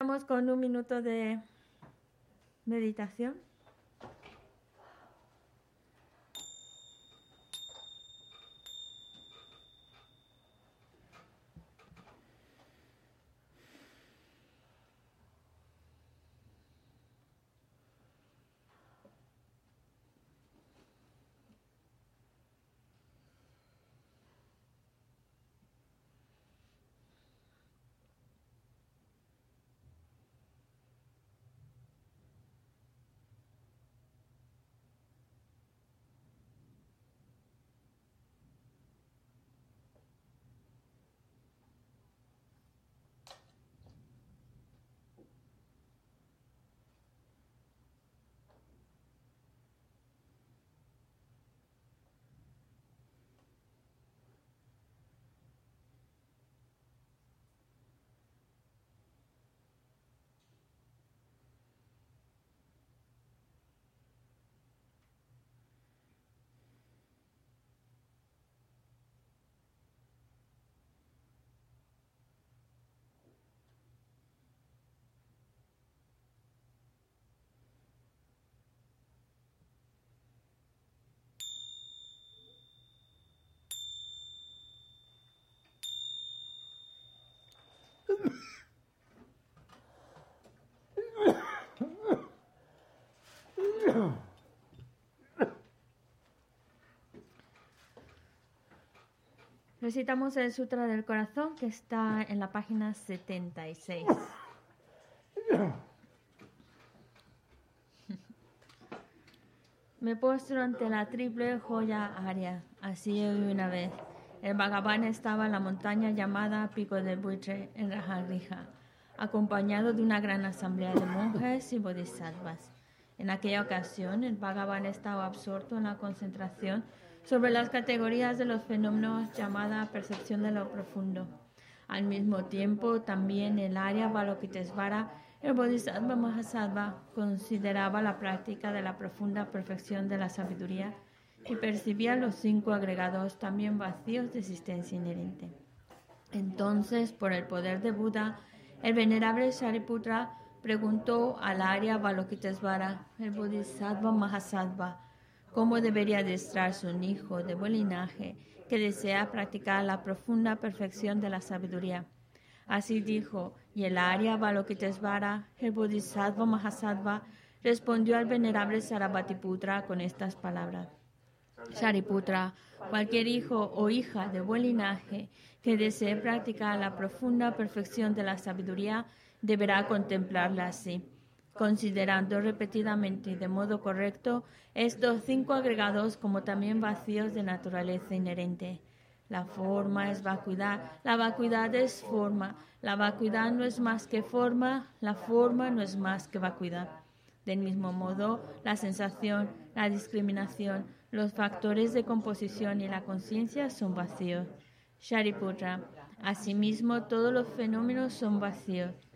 Vamos con un minuto de meditación. Recitamos el Sutra del Corazón que está en la página 76. Me postro ante la triple joya aria. Así una vez. El Bhagavan estaba en la montaña llamada Pico del Buitre en Rajarija, acompañado de una gran asamblea de monjes y bodhisattvas. En aquella ocasión, el Bhagavan estaba absorto en la concentración sobre las categorías de los fenómenos llamada percepción de lo profundo. Al mismo tiempo, también el área Balokitesvara, el Bodhisattva Mahasattva consideraba la práctica de la profunda perfección de la sabiduría y percibía los cinco agregados también vacíos de existencia inherente. Entonces, por el poder de Buda, el venerable Shariputra preguntó al Arya Balokitesvara, el Bodhisattva Mahasattva, cómo debería adestrarse un hijo de buen linaje que desea practicar la profunda perfección de la sabiduría. Así dijo, y el Arya Balokitesvara, el Bodhisattva Mahasattva, respondió al venerable Sarabhatiputra con estas palabras. Shariputra, cualquier hijo o hija de buen linaje que desee practicar la profunda perfección de la sabiduría deberá contemplarla así considerando repetidamente y de modo correcto estos cinco agregados como también vacíos de naturaleza inherente. La forma es vacuidad, la vacuidad es forma, la vacuidad no es más que forma, la forma no es más que vacuidad. Del mismo modo, la sensación, la discriminación, los factores de composición y la conciencia son vacíos. Shariputra, asimismo todos los fenómenos son vacíos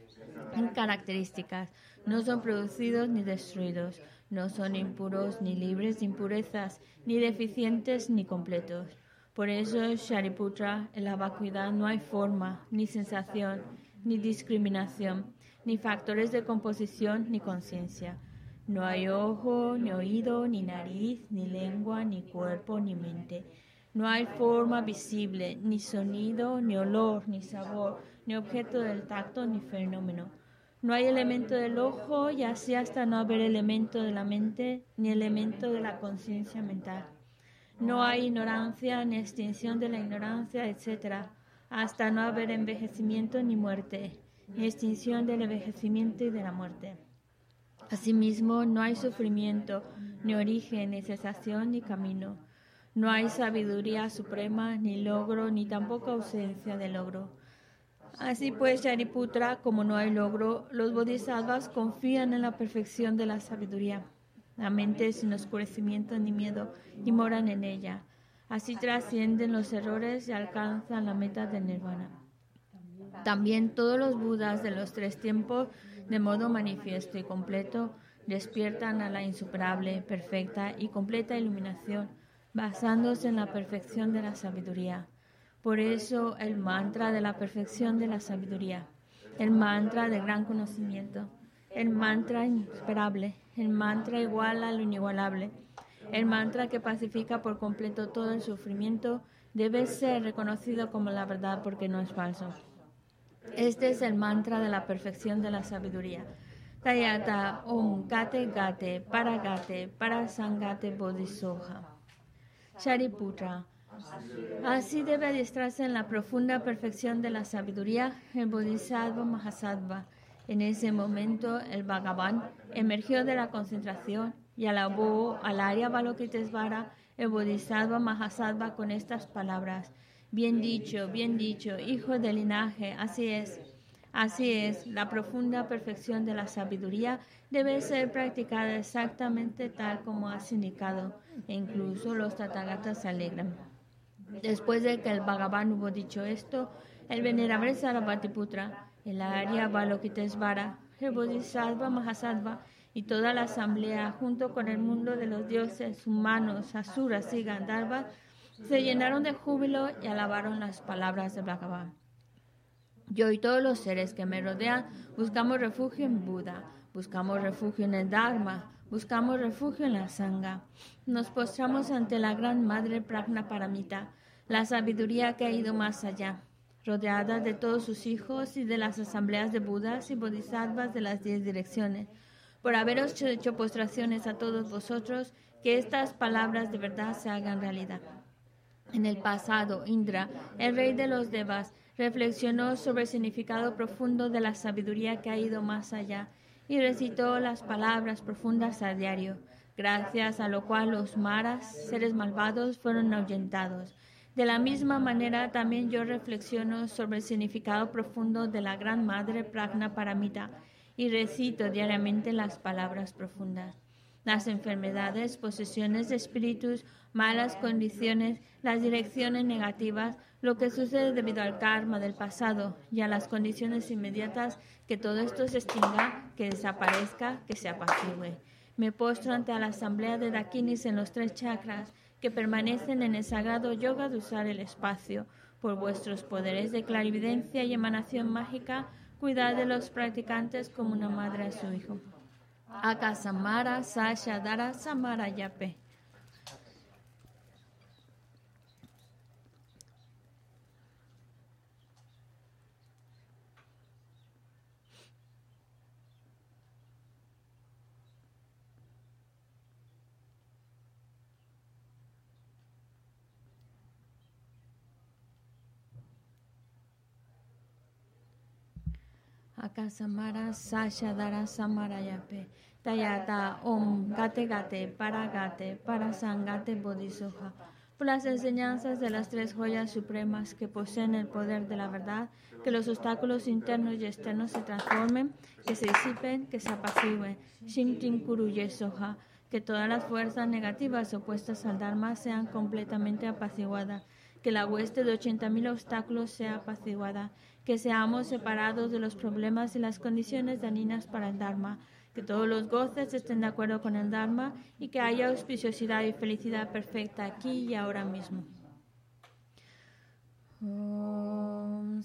características, no son producidos ni destruidos, no son impuros ni libres de impurezas, ni deficientes ni completos. Por eso, Shariputra, en la vacuidad no hay forma, ni sensación, ni discriminación, ni factores de composición, ni conciencia. No hay ojo, ni oído, ni nariz, ni lengua, ni cuerpo, ni mente. No hay forma visible, ni sonido, ni olor, ni sabor, ni objeto del tacto, ni fenómeno no hay elemento del ojo y así hasta no haber elemento de la mente ni elemento de la conciencia mental. No hay ignorancia ni extinción de la ignorancia, etc. Hasta no haber envejecimiento ni muerte, ni extinción del envejecimiento y de la muerte. Asimismo, no hay sufrimiento, ni origen, ni cesación, ni camino. No hay sabiduría suprema, ni logro, ni tampoco ausencia de logro Así pues, Shariputra, como no hay logro, los bodhisattvas confían en la perfección de la sabiduría. La mente sin oscurecimiento ni miedo y moran en ella. Así trascienden los errores y alcanzan la meta de nirvana. También todos los budas de los tres tiempos, de modo manifiesto y completo, despiertan a la insuperable, perfecta y completa iluminación, basándose en la perfección de la sabiduría. Por eso el mantra de la perfección de la sabiduría. el mantra de gran conocimiento, el mantra insuperable, el mantra igual al inigualable, el mantra que pacifica por completo todo el sufrimiento, debe ser reconocido como la verdad porque no es falso. Este es el mantra de la perfección de la sabiduría. Tayata Om Gate Gate Paragate Parasangate Bodhisoha. Shariputra. Así debe adiestrarse en la profunda perfección de la sabiduría el Bodhisattva Mahasattva. En ese momento, el Bhagavan emergió de la concentración y alabó al Arya Balokitesvara, el Bodhisattva Mahasattva, con estas palabras. Bien dicho, bien dicho, hijo del linaje, así es. Así es, la profunda perfección de la sabiduría debe ser practicada exactamente tal como has indicado, e incluso los tathagatas se alegran. Después de que el Bhagavan hubo dicho esto, el venerable Sarabhatiputra, el Arya Balokitesvara, el Bodhisattva Mahasattva y toda la asamblea, junto con el mundo de los dioses humanos, asuras y gandharvas, se llenaron de júbilo y alabaron las palabras de Bhagavan. Yo y todos los seres que me rodean buscamos refugio en Buda, buscamos refugio en el Dharma, buscamos refugio en la Sangha. Nos postramos ante la gran Madre Pragna Paramita, la sabiduría que ha ido más allá, rodeada de todos sus hijos y de las asambleas de Budas y Bodhisattvas de las diez direcciones. Por haberos hecho postraciones a todos vosotros, que estas palabras de verdad se hagan realidad. En el pasado, Indra, el rey de los Devas, reflexionó sobre el significado profundo de la sabiduría que ha ido más allá y recitó las palabras profundas a diario, gracias a lo cual los maras, seres malvados, fueron ahuyentados. De la misma manera, también yo reflexiono sobre el significado profundo de la Gran Madre Pragna Paramita y recito diariamente las palabras profundas. Las enfermedades, posesiones de espíritus, malas condiciones, las direcciones negativas, lo que sucede debido al karma del pasado y a las condiciones inmediatas, que todo esto se extinga, que desaparezca, que se apacigüe. Me postro ante la asamblea de Dakinis en los tres chakras que permanecen en el sagrado yoga de usar el espacio. Por vuestros poderes de clarividencia y emanación mágica, cuidad de los practicantes como una madre a su hijo. Akasamara Sasha Dara Samara Yape. Akasamara Sasha Dara Samarayape Tayata Om Gate Gate Para Gate Para Sangate Bodhisoha por las enseñanzas de las tres joyas supremas que poseen el poder de la verdad, que los obstáculos internos y externos se transformen, que se disipen, que se apacigüen. Shimtin Kuru Yesoha, que todas las fuerzas negativas opuestas al Dharma sean completamente apaciguadas, que la hueste de 80.000 obstáculos sea apaciguada, que seamos separados de los problemas y las condiciones dañinas para el Dharma, que todos los goces estén de acuerdo con el Dharma y que haya auspiciosidad y felicidad perfecta aquí y ahora mismo. Om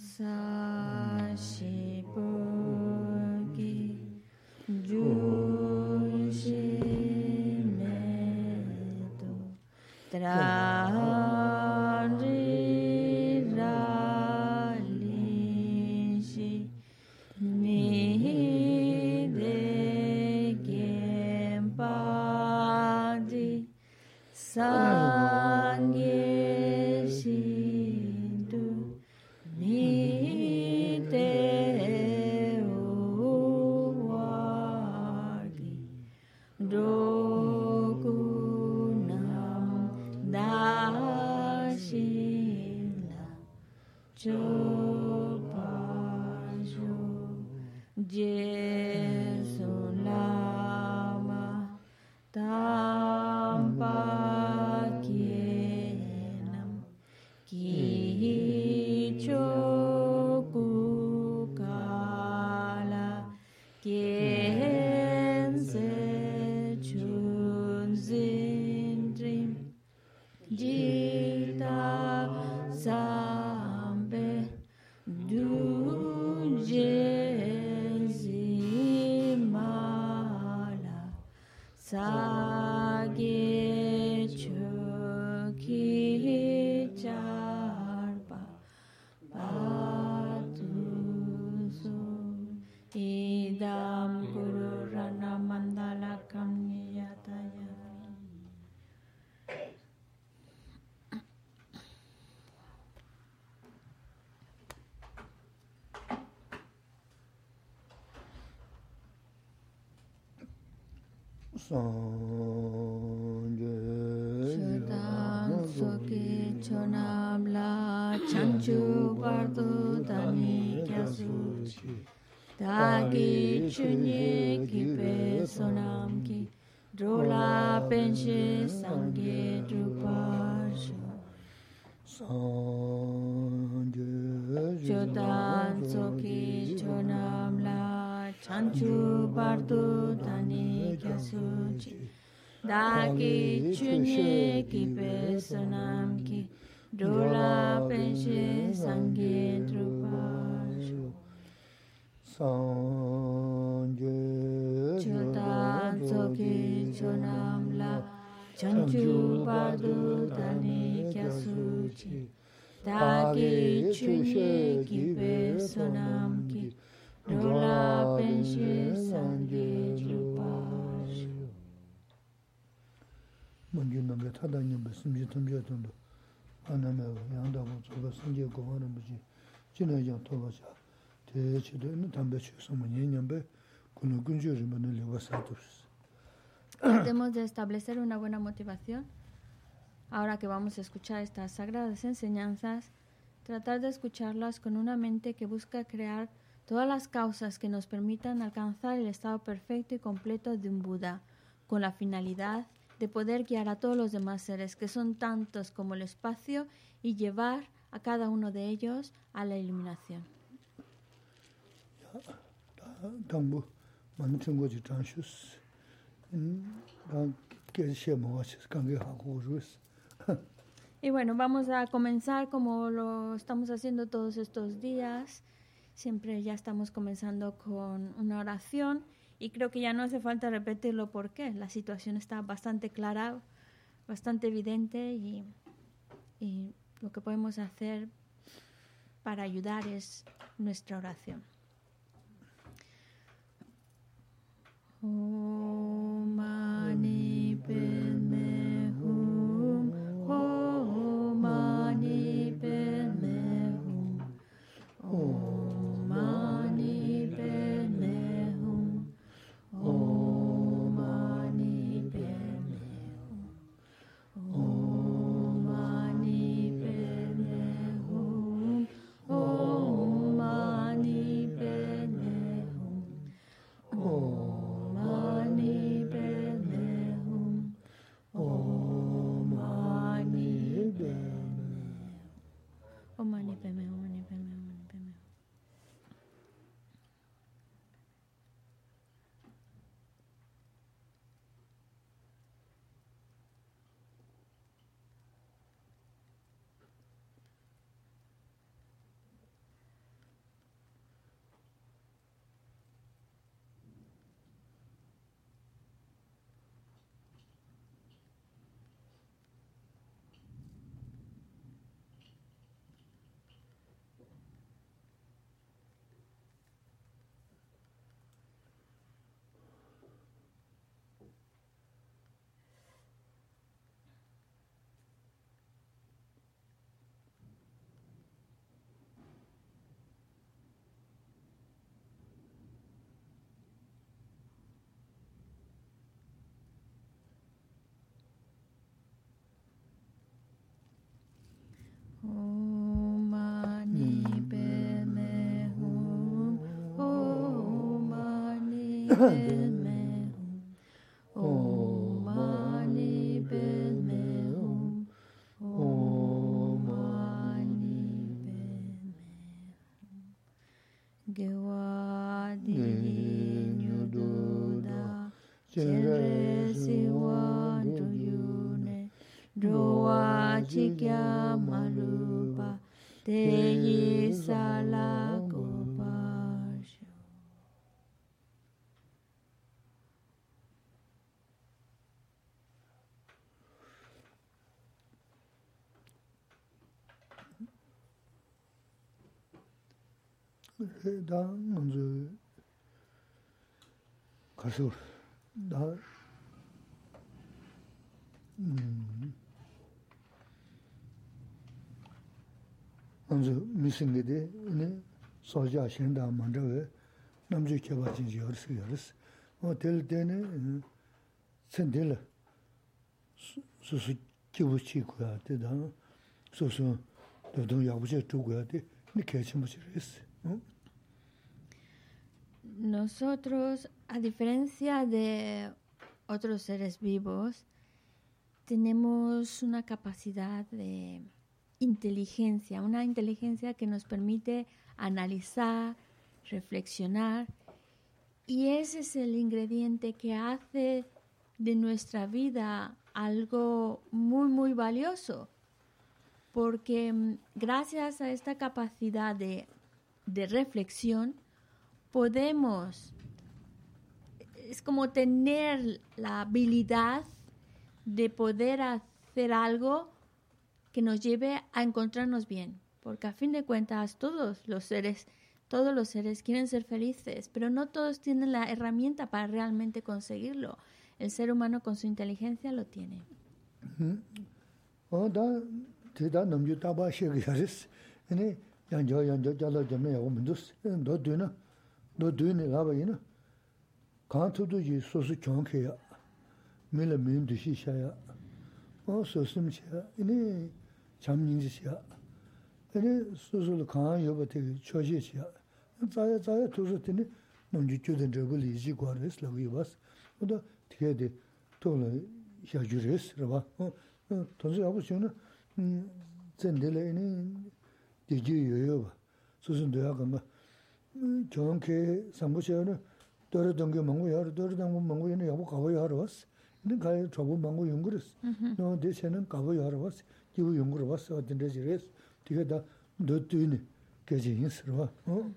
Sambe Dagi chunye ki pe sonam ki Drola penche sangye drupasho Chodan soki chonam la chanchu bardu dani kyasuchi. Dagi chunye ki pe sonam ki Drola penche sangye drupasho 먼저 넘게 타다니면 심지 tum비었던도 하나면 양다고 저거 생계 고하는 거지 지나야 도와자 대체도는 담배 치서 뭐 년년배 그는 근저리면 레와사도스 Tratemos de establecer una buena motivación. Ahora que vamos a escuchar estas sagradas enseñanzas, tratar de escucharlas con una mente que busca crear todas las causas que nos permitan alcanzar el estado perfecto y completo de un Buda, con la finalidad de poder guiar a todos los demás seres, que son tantos como el espacio, y llevar a cada uno de ellos a la iluminación. Y bueno, vamos a comenzar como lo estamos haciendo todos estos días. Siempre ya estamos comenzando con una oración y creo que ya no hace falta repetirlo porque la situación está bastante clara, bastante evidente y, lo que podemos hacer para ayudar es nuestra oración. Mani 다 먼저 가서 다 음. 먼저 미싱게데 오늘 소자 신다 먼저 남주 개발진 지어스 열스 호텔 때네 센들 수수 기부치고야 되다 소소 도동 야부제 두고야 돼. 네 개침 무시했어. 응? Nosotros, a diferencia de otros seres vivos, tenemos una capacidad de inteligencia, una inteligencia que nos permite analizar, reflexionar, y ese es el ingrediente que hace de nuestra vida algo muy, muy valioso, porque mm, gracias a esta capacidad de, de reflexión, podemos, es como tener la habilidad de poder hacer algo que nos lleve a encontrarnos bien, porque a fin de cuentas todos los seres, todos los seres quieren ser felices, pero no todos tienen la herramienta para realmente conseguirlo. El ser humano con su inteligencia lo tiene. dō no dune ga ba yin kan tu du ji so su chong ke ya me le min du shi sha ya o so sim sha ini cham nin ji sha ini so su kan yo ba te cho ji sha za ya za ya tu ru ti ni nong ji chu den de bu li ji gwa res la wi bas o da te de to le ya ju res ra ba to ji ya bu shi na zen de le ini de ji yo yo ba so sun de ya ga ma 정케 삼부셔는 떨어던 게 뭔고 여러 떨어던 거 뭔고 얘는 여보 가고 여러 왔어. 근데 가요 저거 뭔고 연구했어. 너 대체는 가고 여러 왔어. 기부 연구를 왔어. 어떤 데지레스. 뒤에 다 너뜨니 que ¿no?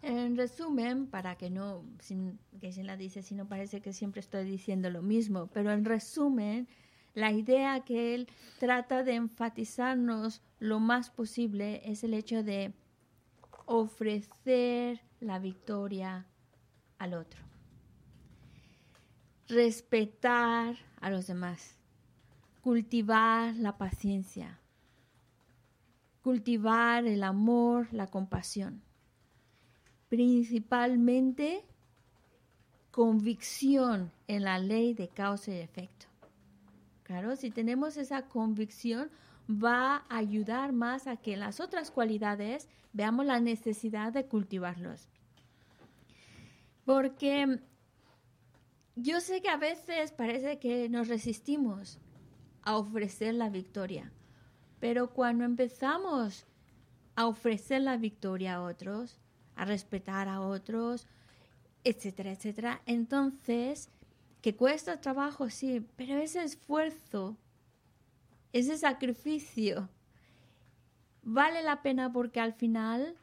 En resumen, para que no, sin, que se la dice, si no parece que siempre estoy diciendo lo mismo, pero en resumen, la idea que él trata de enfatizarnos lo más posible es el hecho de ofrecer la victoria al otro. Respetar a los demás. Cultivar la paciencia. Cultivar el amor, la compasión. Principalmente convicción en la ley de causa y efecto. Claro, si tenemos esa convicción, va a ayudar más a que las otras cualidades veamos la necesidad de cultivarlos. Porque yo sé que a veces parece que nos resistimos a ofrecer la victoria, pero cuando empezamos a ofrecer la victoria a otros, a respetar a otros, etcétera, etcétera, entonces, que cuesta trabajo, sí, pero ese esfuerzo ese sacrificio vale la pena porque al final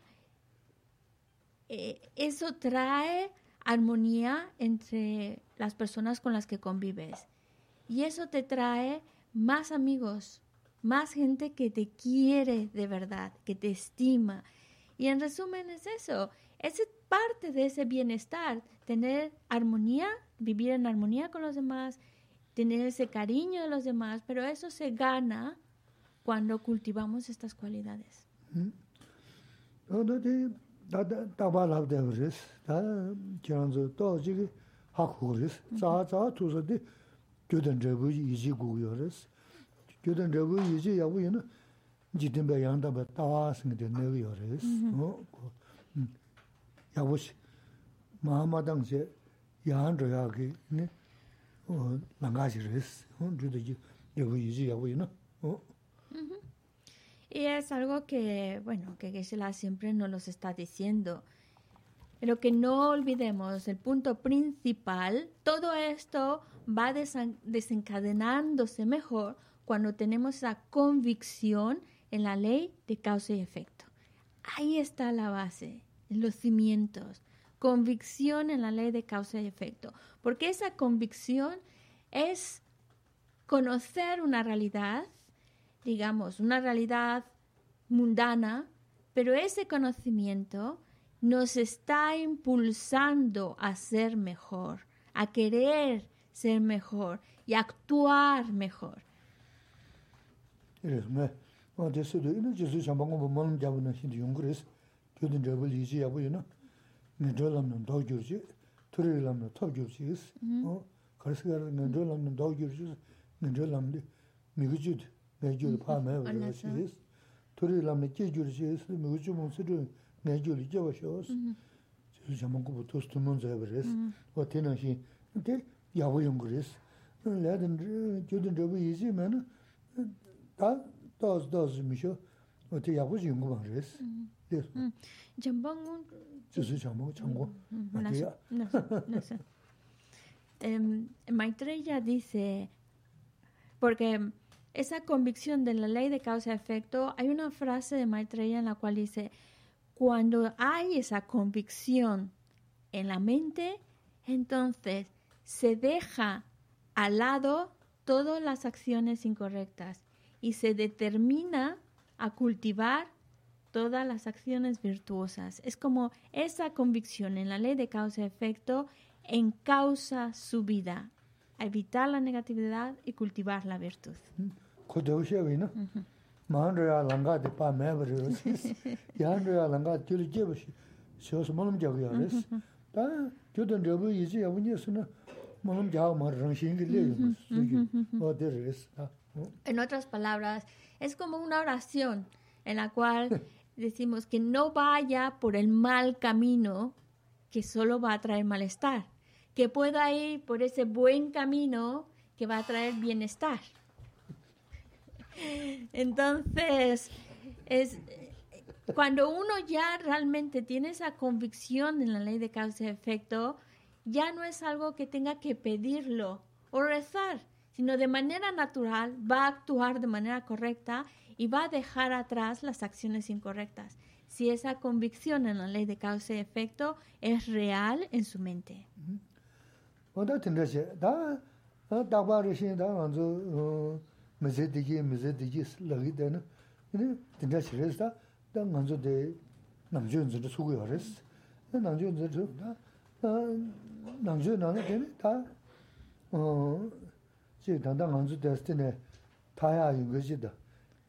eh, eso trae armonía entre las personas con las que convives. Y eso te trae más amigos, más gente que te quiere de verdad, que te estima. Y en resumen es eso, es parte de ese bienestar, tener armonía, vivir en armonía con los demás tener ese cariño de los demás, pero eso se gana cuando cultivamos estas cualidades. Y es algo que, bueno, que Geshe-la siempre nos los está diciendo. Pero que no olvidemos el punto principal, todo esto va desencadenándose mejor cuando tenemos esa convicción en la ley de causa y efecto. Ahí está la base, los cimientos convicción en la ley de causa y efecto, porque esa convicción es conocer una realidad, digamos, una realidad mundana, pero ese conocimiento nos está impulsando a ser mejor, a querer ser mejor y actuar mejor. ngendolamnum dog gyurji, turilamnum top gyurji is. Karsigar ngendolamnum dog gyurji, ngendolamni migujud, ngengyul pamaya vajavashi is. Turilamni ki gyurji is, migujud monsidu ngengyul ijavashi os. Chizu chamankubu tostumun zayabir is. O tena shi, te yavu yungur is. Ladin gyudin rabu yizi mena, da daz daz misho, o te yavu yungubar is. Jambang chūsū chāngbō, chāngbō, matīyā. Maitreya dice, porque esa convicción de la ley de causa-efecto, hay una frase de Maitreya en la cual dice, cuando hay esa convicción en la mente, entonces se deja al lado todas las acciones incorrectas y se determina a cultivar todas las acciones virtuosas. Es como esa convicción en la ley de causa-efecto encausa su vida, a evitar la negatividad y cultivar la virtud. 고도셔위나. 마한도야 랑가데 파 매버르. 야한도야 랑가 줄이 제버시. 쇼스 몸 잡이야 그랬어. 다 교던 저부 이제 아버니스나 몸 잡아 말랑 신길래. 어디르스. En otras palabras, es como una oración en la cual decimos que no vaya por el mal camino que solo va a traer malestar, que pueda ir por ese buen camino que va a traer bienestar. Entonces, es cuando uno ya realmente tiene esa convicción en la ley de causa y efecto, ya no es algo que tenga que pedirlo o rezar, sino de manera natural va a actuar de manera correcta y va a dejar atrás las acciones incorrectas. Si esa convicción en la ley de causa y efecto es real en su mente.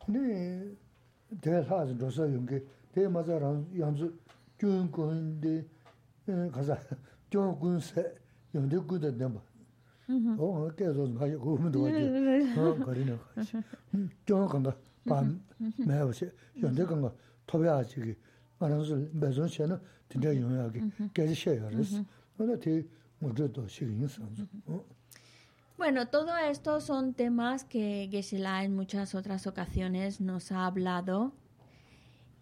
근데 된다시 그래서 다 먼저 대 남주인들 수고요 그랬어. 남주인들 다 남주 나는 되네 다어 지 단단 먼저 됐을 때네 다야 이거지다. 근데 대사는 조사 용게 대마자랑 양주 교육군데 가자 교육군세 용대 구도 넘어 어 계속 가요 그러면 도 어디 어 거리는 가지 좀 간다 밤 매우시 용대 간거 토야 지기 말아서 매선 셔는 진짜 용하게 계속 셔요 그래서 근데 대 뭐도 시긴 있어 어 Bueno, todo esto son temas que Geshe-la en muchas otras ocasiones nos ha hablado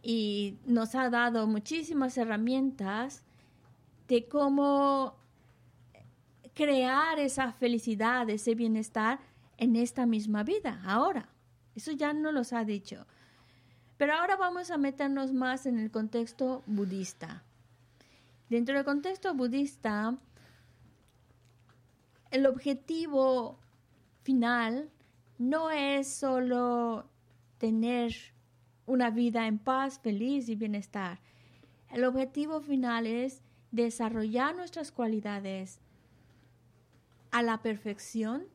y nos ha dado muchísimas herramientas de cómo crear esa felicidad, ese bienestar en esta misma vida, ahora. Eso ya no los ha dicho. Pero ahora vamos a meternos más en el contexto budista. Dentro del contexto budista, el objetivo final no es solo tener una vida en paz, feliz y bienestar. El objetivo final es desarrollar nuestras cualidades a la perfección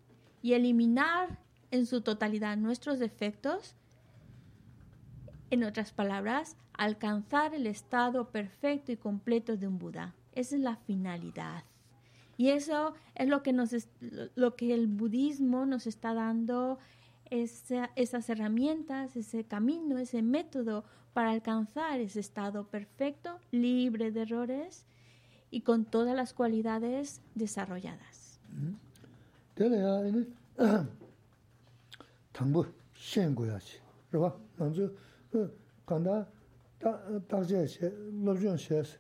y eliminar en su totalidad nuestros defectos. En otras palabras, alcanzar el estado perfecto y completo de un Buda. Esa es la finalidad. Y eso es lo que, nos es- lo que el budismo nos está dando, esa- esas herramientas, ese camino, ese método para alcanzar ese estado perfecto, libre de errores y con todas las cualidades desarrolladas. 되려야 이제 당부 신고야지. 그봐? 먼저 그 간다 다 다제시 로준시스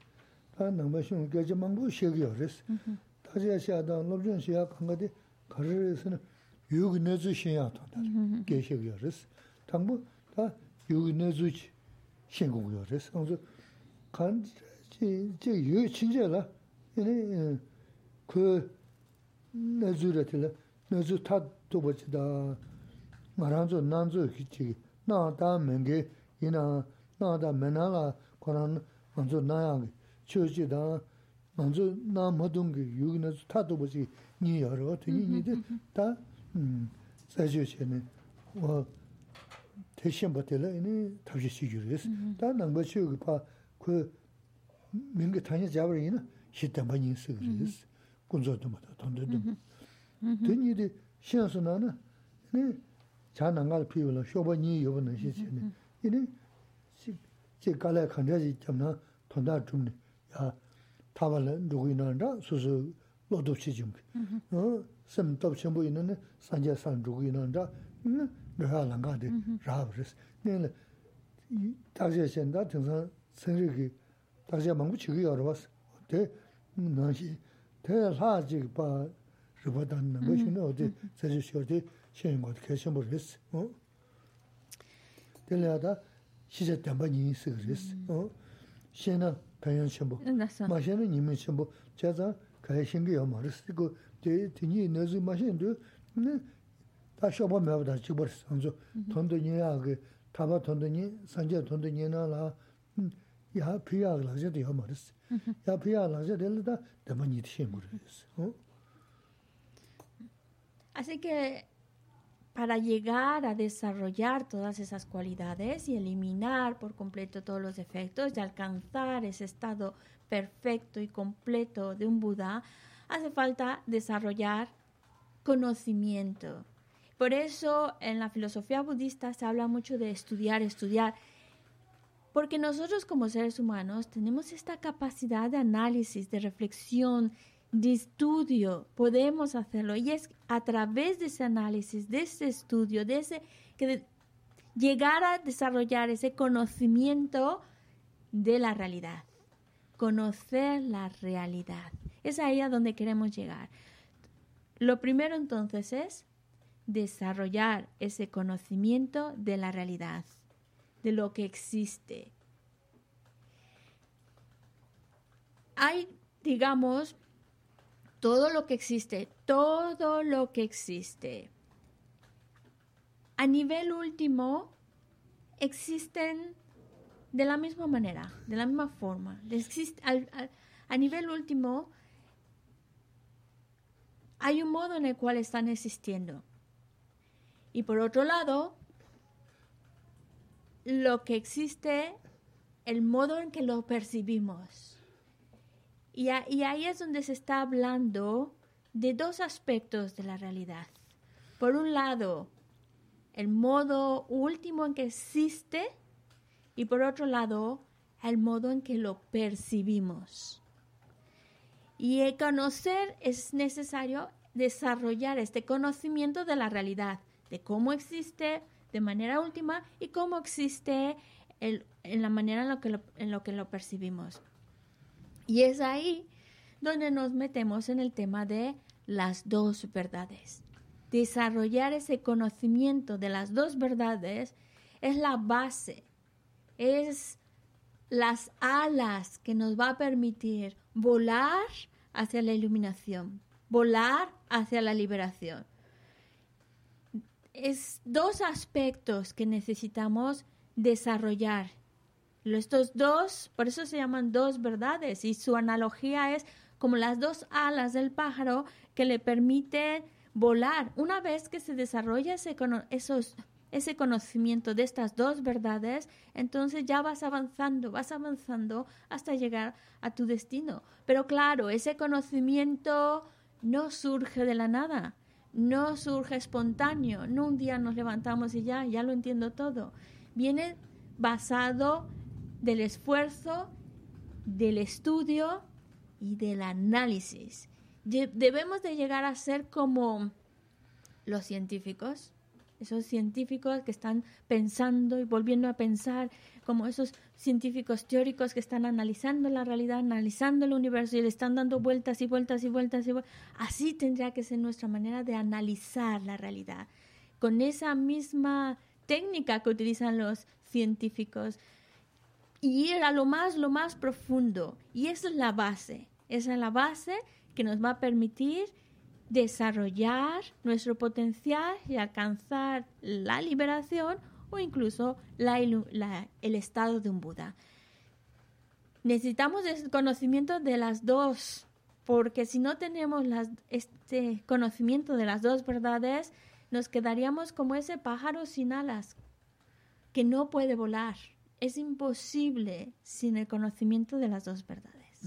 다 넘버신 게지 망부 시기요레 스. 다제시 하다 로준시야 간거디 가르에서는 유기 내주 신야 돈다. 게시기요레스. 당부 다 유기 내주 신고요레스. 그래서 간지 유 친절라. 이네 그 내주래들 내주 타 도버지다 말한저 난저 기치 나다 맹게 이나 나다 메나라 코란 먼저 나야 먼저 나 모든 게 유기나서 타도 보지. 니 여러 되니 니들 다 사주시네 어 대신 버텔에 이니 답시 시주레스 다 남버치 그파그 민게 타냐 잡으리나 시다 많이 쓰그레스 군조도 못 돈도 되니데 신선나나 네 자난가 피울어 쇼버니 요번에 시시네 이니 제 갈래 간다지. 좀나 돈다 좀야 타발레 누구이나라 수수 로도치 좀. 어, 섬도 전부 있는 산제 산 누구이나라 음, 내가 가데 라브스. 내가 이 다시 현다 등산 생리기 다시 망고 지기 알아봤어. 대 나시 대사지 봐 리버단 뭐시네 어디 제주 시어디 시행 것 계신 모르겠어. 어? 들려다 시제 때문에 있어 그랬어. 어? 시나 penyan chenpo. Ma shenpo nime chenpo, cha zang kaya shenki ya ma risi. Ko te tingi nazi ma shenpo, ta shaba mewa da chikpa risi sanzo. Tondo nye ya ge, taba tondo nye, sanja tondo nye na la, ya piya la zeta ya ma risi. Ya piya la zeta la da dama niti shenpo risi. Asike para llegar a desarrollar todas esas cualidades y eliminar por completo todos los defectos y alcanzar ese estado perfecto y completo de un Buda, hace falta desarrollar conocimiento. Por eso en la filosofía budista se habla mucho de estudiar, estudiar, porque nosotros como seres humanos tenemos esta capacidad de análisis, de reflexión, de estudio podemos hacerlo y es a través de ese análisis, de ese estudio, de ese que llegar a desarrollar ese conocimiento de la realidad, conocer la realidad. Es ahí a donde queremos llegar. Lo primero entonces es desarrollar ese conocimiento de la realidad, de lo que existe. Hay, digamos, todo lo que existe, todo lo que existe. A nivel último, existen de la misma manera, de la misma forma. a nivel último, hay un modo en el cual están existiendo. Y por otro lado, lo que existe, el modo en que lo percibimos. Y, ahí es donde se está hablando de dos aspectos de la realidad. Por un lado, el modo último en que existe y por otro lado, el modo en que lo percibimos. Y el conocer es necesario desarrollar este conocimiento de la realidad, de cómo existe de manera última y cómo existe en la manera en lo en lo, que lo percibimos. Y es ahí donde nos metemos en el tema de las dos verdades. Desarrollar ese conocimiento de las dos verdades es la base, es las alas que nos va a permitir volar hacia la iluminación, volar hacia la liberación. Es dos aspectos que necesitamos desarrollar estos dos, por eso se llaman dos verdades y su analogía es como las dos alas del pájaro que le permiten volar. Una vez que se desarrolla ese, esos, ese conocimiento de estas dos verdades, entonces ya vas avanzando, vas avanzando hasta llegar a tu destino. Pero claro, ese conocimiento no surge de la nada, no surge espontáneo, no un día nos levantamos y ya, ya lo entiendo todo. Viene basado del esfuerzo, del estudio y del análisis. Debemos de llegar a ser como los científicos, esos científicos que están pensando y volviendo a pensar, como esos científicos teóricos que están analizando la realidad, analizando el universo y le están dando vueltas y vueltas y vueltas y vueltas. Así tendría que ser nuestra manera de analizar la realidad, con esa misma técnica que utilizan los científicos y ir a lo más, lo más profundo. Y esa es la base, esa es la base que nos va a permitir desarrollar nuestro potencial y alcanzar la liberación o incluso el estado de un Buda. necesitamos el conocimiento de las dos, porque si no tenemos este conocimiento de las dos verdades, nos quedaríamos como ese pájaro sin alas, que no puede volar. Es imposible sin el conocimiento de las dos verdades.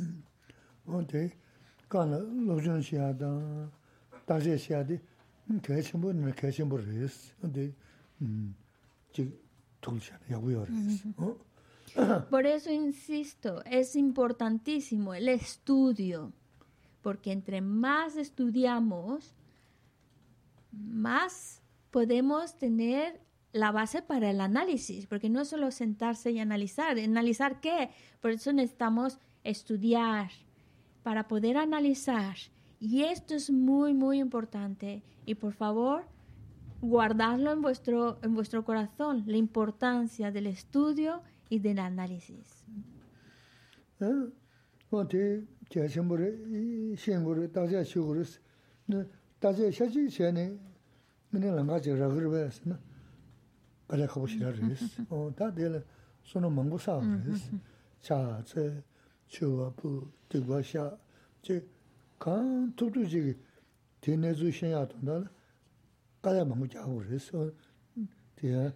Por eso insisto, es importantísimo el estudio, porque entre más estudiamos, más podemos tener la base para el análisis, porque no es solo sentarse y analizar. ¿Analizar qué? Por eso necesitamos estudiar para poder analizar. Y esto es muy, muy importante. Y por favor, guardarlo en vuestro, en vuestro corazón, la importancia del estudio y del análisis. 가자 가고 싶다 그랬어. 어, 다 내가 손은 망고 사 그랬어. 자, 제 주와부 되고샤 제 간투두지 되내주 신야 돈다. 가자 망고 자고 그랬어. 대야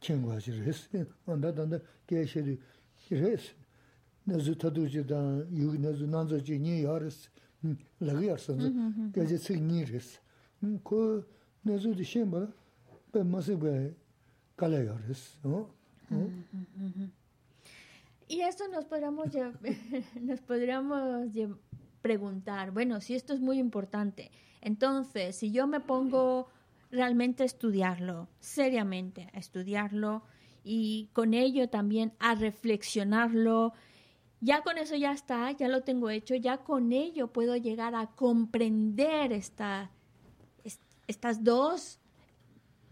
킹과지 그랬어. 온다 단다 계셔도 그랬어. 내주 타두지다 유기 내주 난저지 니 야르스. 라기야선. 가자 쓰니 그랬어. 그 내주도 신발 배 마세배 res ko Y esto nos podríamos, nos podríamos preguntar, bueno, si esto es muy importante, entonces, si yo me pongo realmente a estudiarlo, seriamente a estudiarlo, y con ello también a reflexionarlo, ya con eso ya está, ya lo tengo hecho, ya con ello puedo llegar a comprender esta, estas dos,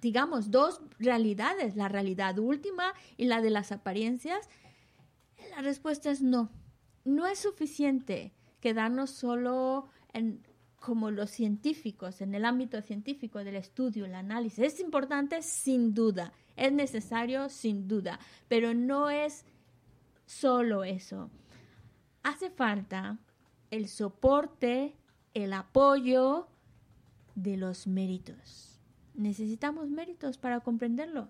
digamos, dos realidades, la realidad última y la de las apariencias? La respuesta es no. No es suficiente quedarnos solo en como los científicos, en el ámbito científico del estudio, el análisis. Es importante sin duda, es necesario sin duda, pero no es solo eso. Hace falta el soporte, el apoyo de los méritos. Necesitamos méritos para comprenderlo.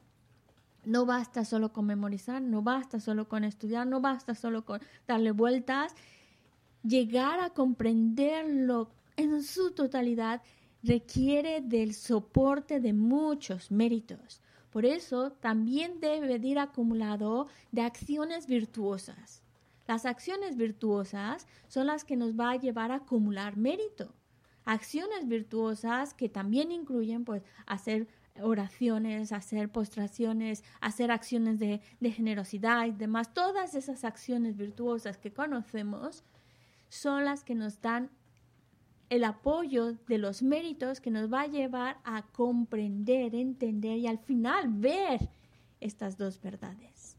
No basta solo con memorizar, no basta solo con estudiar, no basta solo con darle vueltas. Llegar a comprenderlo en su totalidad requiere del soporte de muchos méritos. Por eso también debe ir acumulado de acciones virtuosas. Las acciones virtuosas son las que nos va a llevar a acumular mérito acciones virtuosas que también incluyen pues hacer oraciones, hacer postraciones, hacer acciones de, generosidad y demás. Todas esas acciones virtuosas que conocemos son las que nos dan el apoyo de los méritos que nos va a llevar a comprender, entender y al final ver estas dos verdades.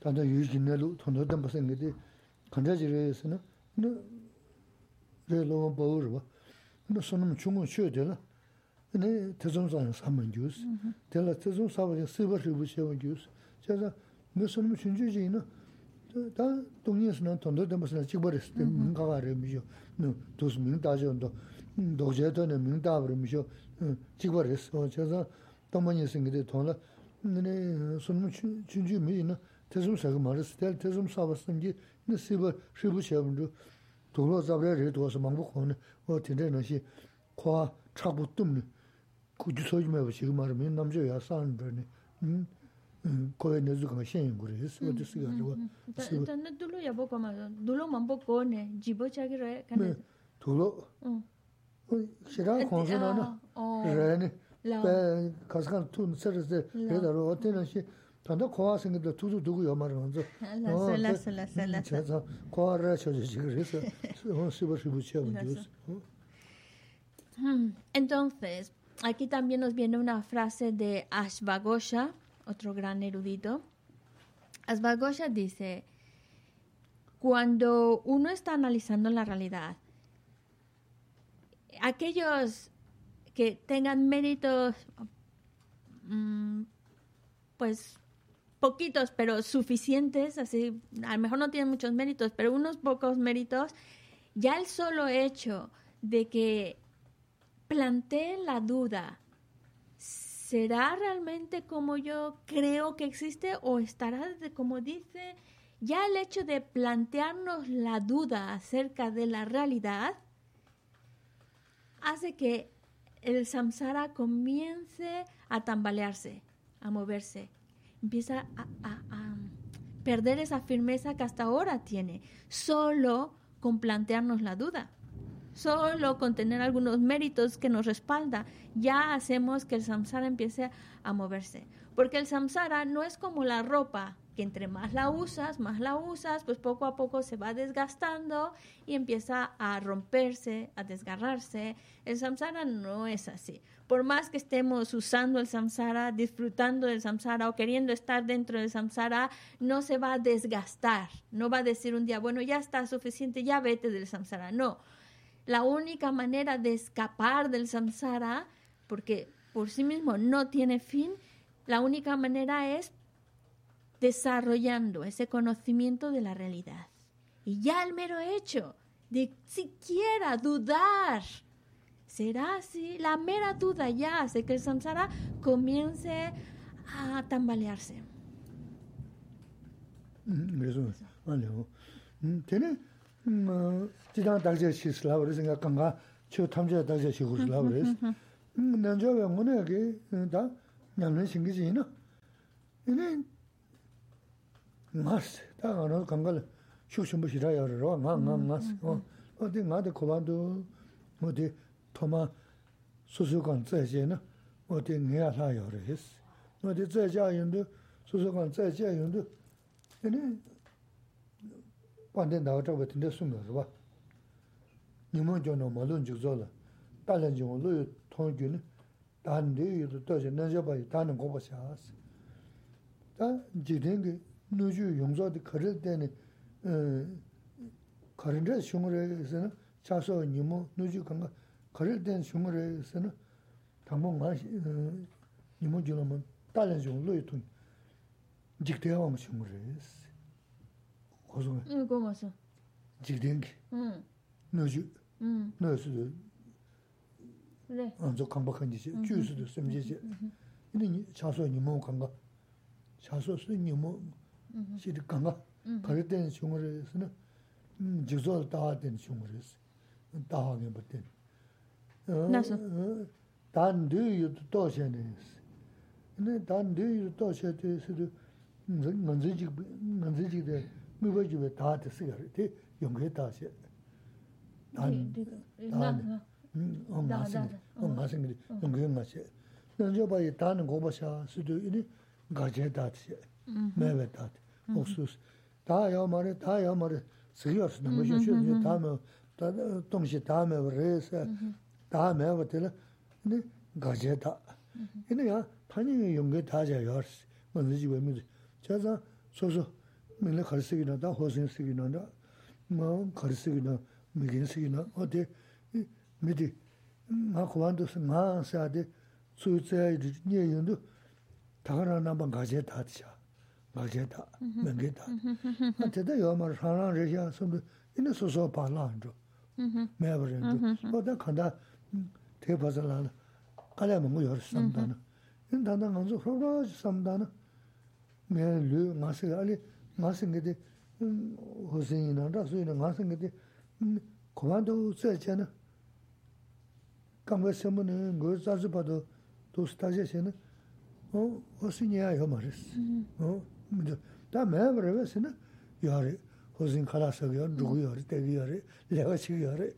단다 유진내로 돈도 좀 벌써 이게 간자지래서는 너 레로 보르 봐. 너 손은 중은 쉬어야 되나? 네, 대종사는 삼은 주스. 대라 대종 사버지 세버를 부셔 주스. 제가 너 손은 준주지나 다 동네에서는 돈도 좀 벌써 찍버렸을 때 뭔가가 아름이죠. 너 도스민 다져도 도제도는 민다버미죠. 찍버렸어. 제가 동문이 생기데 돈을 네 손은 준주 미 tesum saka maris, tel tesum sabasamgi, ina siba shibu shebundu, dolo zabraya ri dosa mangbu khoni, o tinday nashi kwa chakbu tumni, kuju soji mayba shiga marimi, namzho ya saan dhani, hmm? hmm, koya nezu kama shenyin guri, hmm, siba di siga rwa. Tanda dolo yabo kama, dolo mambo go ne, jibo chagi raya kane? Dolo, shiraya khonsa ah, nana, oh. raya ne, kaskan tun sarasi, raya dharo, o tinashi, lasa. Chaza, kuwa raya choche chiga resa, siba shibu chia wandios. Entonces, aquí también nos viene una frase de Ashvagosha, otro gran erudito. Ashvagosha dice, cuando uno está analizando la realidad, aquellos que tengan méritos mm, pues poquitos, pero suficientes, así, a lo mejor no tienen muchos méritos, pero unos pocos méritos, ya el solo hecho de que planteen la duda, ¿será realmente como yo creo que existe o estará como dice, ya el hecho de plantearnos la duda acerca de la realidad hace que el samsara comience a tambalearse, a moverse, empieza a, perder esa firmeza que hasta ahora tiene, solo con plantearnos la duda. Solo con tener algunos méritos que nos respalda, ya hacemos que el samsara empiece a moverse. Porque el samsara no es como la ropa que entre más la usas, más la usas, pues poco a poco se va desgastando y empieza a romperse, a desgarrarse. El samsara no es así. Por más que estemos usando el samsara, disfrutando del samsara o queriendo estar dentro del samsara, no se va a desgastar. No va a decir un día, bueno, ya está suficiente, ya vete del samsara. No. La única manera de escapar del samsara, porque por sí mismo no tiene fin, la única manera es desarrollando ese conocimiento de la realidad. Y ya el mero hecho de siquiera dudar, ¿Será así? La mera duda ya hace que el samsara comience a tambalearse. Eso, vale. Tiene, tiene dalje shisla, por ke da na. No kangal shuk nga nga mas. O de de kolando o de 다 어느 강갈 쇼쇼 보시라요 그러 나나 마스 어 어디 나데 고반도 어디 토마 수수관 자제나 어디 내야 사요 그래서 어디 자자인도 수수관 자제인도 이네 반대 나와 저 같은데 숨어 봐 nimon jo no ma lun juk zo la, ta lan jo lo yu tong ju ni, ta ndi yu tu to zi nan zha pa yu ta nang goba xa 거를 된 흉을 해서는 당분 말 이모 줄으면 딸은 좀 로이톤 직대와 뭐 흉을 해서. 고소 응 고마서 직대기 응. 너주 응. 너스 네 먼저 강박한 짓이 주스도 심지지 근데 차소 니모 간가. 차소 수 니모 시리 간가. 거를 된 흉을 해서는 직조 다된 흉을 해서 다하게 버튼 Nā sū? Tā ndū yu tu tō shē nī sī. Nī tā ndū yu tu tō shē tē sī tu, ngā nzī jī tē, ngā bā jī bē tā tē sī gā rī, tē yōng kē tā shē. 단 단. 음, 엄마 생기. 엄마 생기. 응응 마시. 먼저 봐이 다는 거 봐샤. 수도 이니 가제다지. 매베다. 옥수수. 다야 말에 다야 말에 쓰여스 너무 쉬쉬 다음에 다 동시 다음에 그래서 다음에 어떻게 네 가제다. 이니야 판이 용게 다자요. 먼저 집에 미 저자 소소 맨날 가르치기나 다 호신 쓰기나 뭐 가르치기나 mīgīn sīgī na, o tē, mī tī, ngā kuwāndu sī ngā sā tē, sū yu tsāyā yu nye yundu, tā kā rā nāmbā ngā jē tā tī shā, ngā jē tā, mēngē tā. Ngā tē tā yuwa mā rā shā rā rā shā, sō mbī, inā sō sō pā lā rō, mē bā rā rō, o tā kāndā tē 되게 봐서라 가려 먹고 열어 삼다나 인 단다 간서 서로 삼다나 매르 마세 알리 마생게데 호생이나 라스이나 마생게데 고만도 쓰잖아 감가서면은 거자서 봐도 도스타제세는 어 호신이야 요 말했어 어 다음에 그러면은 요리 호신 가라서 요 누구 요리 대기 요리 내가 지금 요리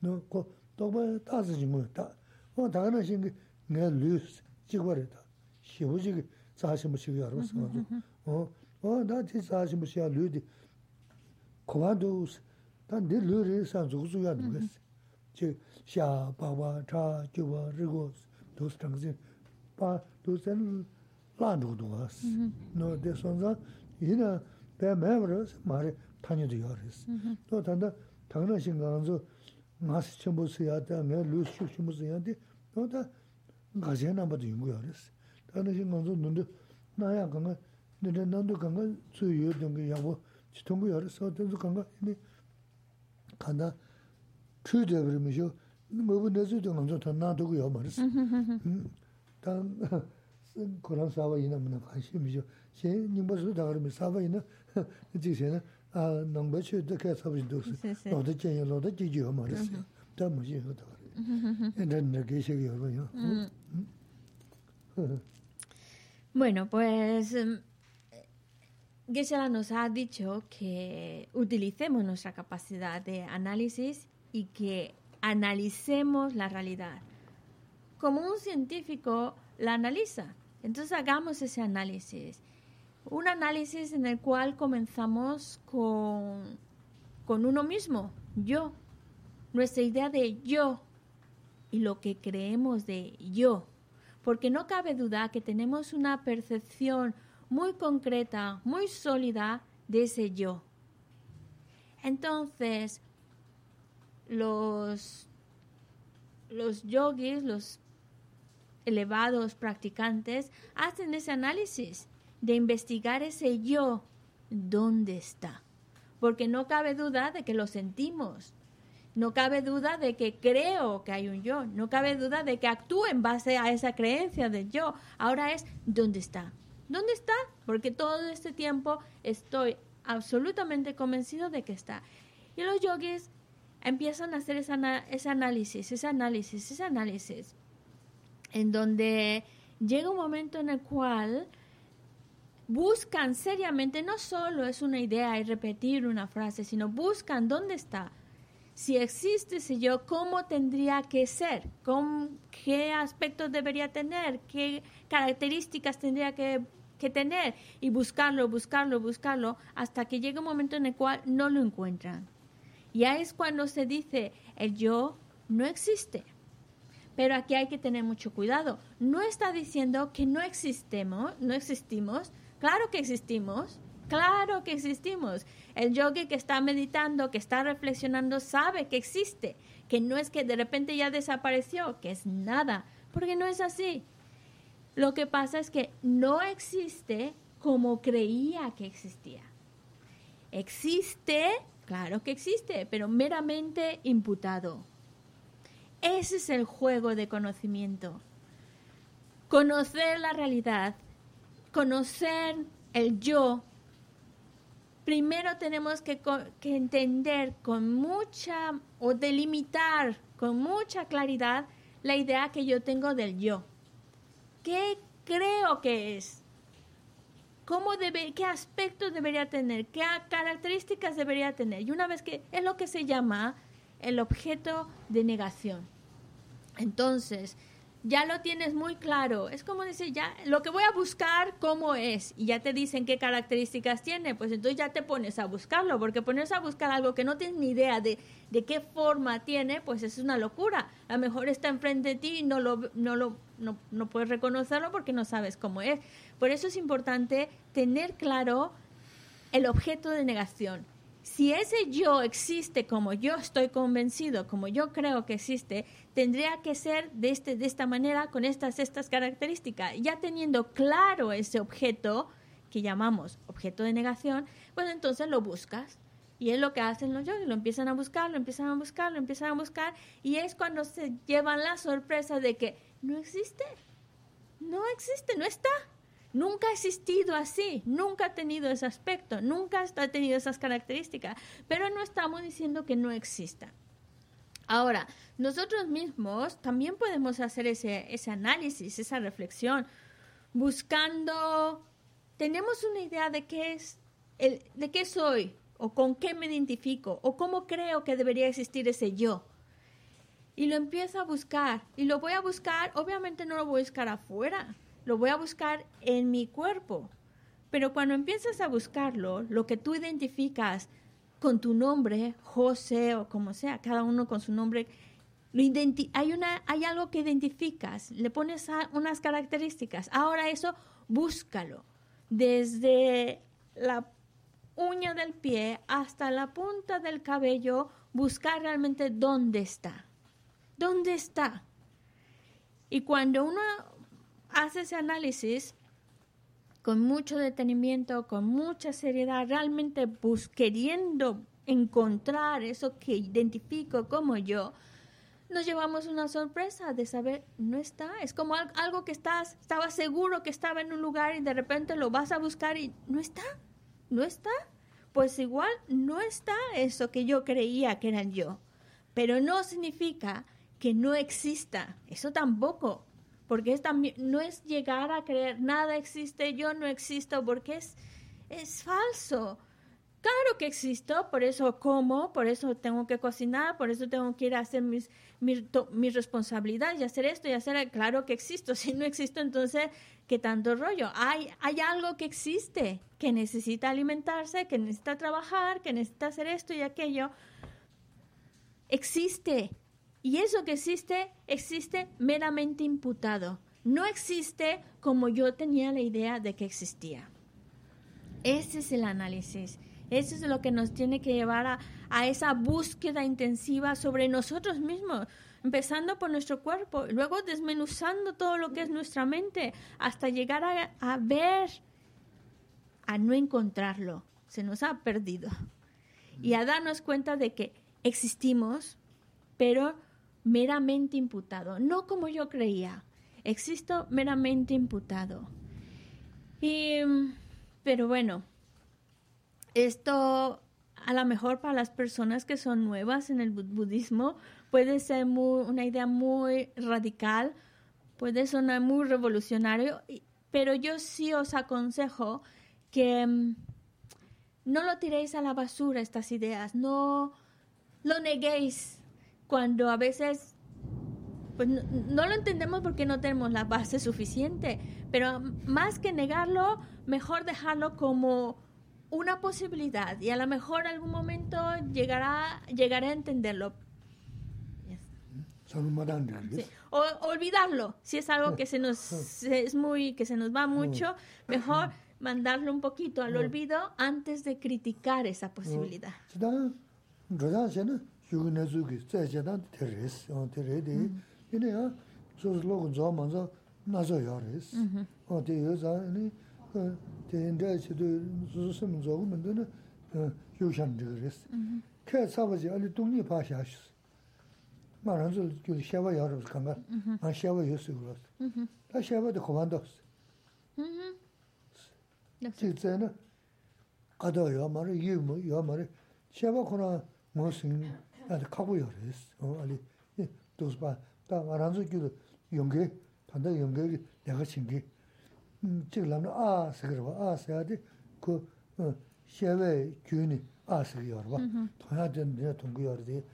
너고 tōkpa tāsa jīmō tā, wā tā na shīngi ngā lū jīgwa rī tā, shību jīgī tsāshī mū shīgī ārwa sī mā tō, wā tā tī tsāshī mū shīyā lū dī, khuwā tō u sī, tā dī lū rī sā dzuk sū yā nukā sī, jī shā, bāwa, chā, gyuwa, rīgwa, tō sī tāng sī, bā, tō sī lā nukā tō wā sī, nō dī sōn sā, yī na bē mē rī sī mā rī tānyā tō yā rī sī, tō tā tā tā na shīngi ngās chīmbu siyā tā, ngā lūs chūk chīmbu siyā tī, nō tā ngāsiyā nāmbā tā yungu yā rīs. Tā nā shī ngā sō nundu, nā yā kāngā, nirā nāndu kāngā tsū yu dungi yā wō, chī tōngu yā rīs, sā tā sō kāngā, yini kāndā chū yu tā mī shō, mō bū nā sū tā ngā sō tā nā tō gu yā mā rīs. Tā Kurāṋ sāvā yinā mī nā kāshī mī shō, shē nyingbā sū tā kā rī mī sāvā yinā, jī shē nā, nāngbā dā jī jī mā rā nā rā. Bueno, pues em, Geshe-la nos ha dicho que utilicemos nuestra capacidad de análisis y que analicemos la realidad. Como un científico la analiza. Entonces hagamos ese análisis. Un análisis en el cual comenzamos con, con uno mismo, yo, nuestra idea de yo y lo que creemos de yo. Porque no cabe duda que tenemos una percepción muy concreta, muy sólida de ese yo. Entonces, los, los yogis, los elevados practicantes, hacen ese análisis de investigar ese yo, ¿dónde está? Porque no cabe duda de que lo sentimos, no cabe duda de que creo que hay un yo, no cabe duda de que actúo en base a esa creencia del yo. Ahora es, ¿dónde está? ¿Dónde está? Porque todo este tiempo estoy absolutamente convencido de que está. Y los yogis empiezan a hacer ese, ese análisis, ese análisis, ese análisis, en donde llega un momento en el cual buscan seriamente, no solo es una idea y repetir una frase, sino buscan dónde está, si existe ese yo, ¿cómo tendría que ser? ¿Qué aspectos debería tener? ¿Qué características tendría que, que, tener? Y buscarlo, buscarlo, buscarlo, hasta que llega un momento en el cual no lo encuentran. Ya es cuando se dice, el yo no existe. Pero aquí hay que tener mucho cuidado. No está diciendo que no existemos, no existimos. Claro que existimos, claro que existimos. El yogi que está meditando, que está reflexionando, sabe que existe, que no es que de repente ya desapareció, que es nada, porque no es así. Lo que pasa es que no existe como creía que existía. Existe, claro que existe, pero meramente imputado. Ese es el juego de conocimiento. Conocer la realidad, conocer el yo primero tenemos que, entender con mucha o delimitar con mucha claridad la idea que yo tengo del yo. ¿Qué creo que es? ¿Cómo debe, ¿Qué aspectos debería tener? ¿Qué características debería tener? Y una vez que es lo que se llama el objeto de negación. Entonces, ya lo tienes muy claro. Es como decir, ya lo que voy a buscar, cómo es, y ya te dicen qué características tiene, pues entonces ya te pones a buscarlo, porque ponerse a buscar algo que no tienes ni idea de, de qué forma tiene, pues es una locura. A lo mejor está enfrente de ti y no, lo, no, lo, no, no puedes reconocerlo porque no sabes cómo es. Por eso es importante tener claro el objeto de negación si ese yo existe como yo estoy convencido, como yo creo que existe, tendría que ser de, este, de esta manera, con estas, estas características. Ya teniendo claro ese objeto que llamamos objeto de negación, pues entonces lo buscas. Y es lo que hacen los yogis, lo empiezan a buscar, lo empiezan a buscar, lo empiezan a buscar, y es cuando se llevan la sorpresa de que no existe, no existe, no está. Nunca ha existido así, nunca ha tenido ese aspecto, nunca ha tenido esas características, pero no estamos diciendo que no exista. Ahora, nosotros mismos también podemos hacer ese, análisis, esa reflexión, buscando, tenemos una idea de qué es, el, de qué soy, o con qué me identifico, o cómo creo que debería existir ese yo. Y lo empiezo a buscar, y lo voy a buscar, obviamente no lo voy a buscar afuera, lo voy a buscar en mi cuerpo. Pero cuando empiezas a buscarlo, lo que tú identificas con tu nombre, José o como sea, cada uno con su nombre, hay, una, hay algo que identificas, le pones unas características. Ahora eso, búscalo. Desde la uña del pie hasta la punta del cabello, buscar realmente dónde está. ¿Dónde está? Y cuando uno hace ese análisis con mucho detenimiento, con mucha seriedad, realmente bus queriendo encontrar eso que identifico como yo, nos llevamos una sorpresa de saber no está. Es como algo que estás, estaba seguro que estaba en un lugar y de repente lo vas a buscar y no está, no está. Pues igual no está eso que yo creía que era yo. Pero no significa que no exista. Eso tampoco. Porque es también, no es llegar a creer nada existe, yo no existo, porque es, es falso. Claro que existo, por eso como, por eso tengo que cocinar, por eso tengo que ir a hacer mis, mis, responsabilidades y hacer esto y hacer, claro que existo. Si no existo, entonces, ¿qué tanto rollo? Hay, hay algo que existe, que necesita alimentarse, que necesita trabajar, que necesita hacer esto y aquello. Existe. Y eso que existe, existe meramente imputado. No existe como yo tenía la idea de que existía. Ese es el análisis. Eso es lo que nos tiene que llevar a, esa búsqueda intensiva sobre nosotros mismos, empezando por nuestro cuerpo, luego desmenuzando todo lo que es nuestra mente, hasta llegar a, ver, a no encontrarlo. Se nos ha perdido. Y a darnos cuenta de que existimos, pero meramente imputado, no como yo creía. Existo meramente imputado. Y, pero bueno, esto a lo mejor para las personas que son nuevas en el budismo puede ser una idea muy radical, puede sonar muy revolucionario, pero yo sí os aconsejo que mm, no lo tiréis a la basura estas ideas, no lo neguéis cuando a veces pues no, no, lo entendemos porque no tenemos la base suficiente, pero más que negarlo, mejor dejarlo como una posibilidad y a lo mejor algún momento llegará, llegaré a entenderlo. O olvidarlo, si es algo que se nos es muy que se nos va mucho, mejor mandarlo un poquito al olvido antes de criticar esa posibilidad. yugu nezu ki tse che dan te res, te re de, ine ya, so so logo zo manzo nazo ya res. O te yo za, ine, te inda che do, so so sim zo gu mendo na, yu shan zhiga res. Ke saba je, ali dungi pa sha shi. Ma ranzo gyuli shewa ya res kangar, ma shewa yu si gu res. Ta shewa de kumanda si. tse na, kada ya mara, yu mu ya mara, shewa kuna ngō singi, 아니 가고 열었어. 어 아니 도스 봐. 다 말한서 그 연계 단다 연계 내가 신기. 음 지금 아 세그러 아 세야디 그 셰베 균이 아 세요 봐. 도야 된데 동거 열디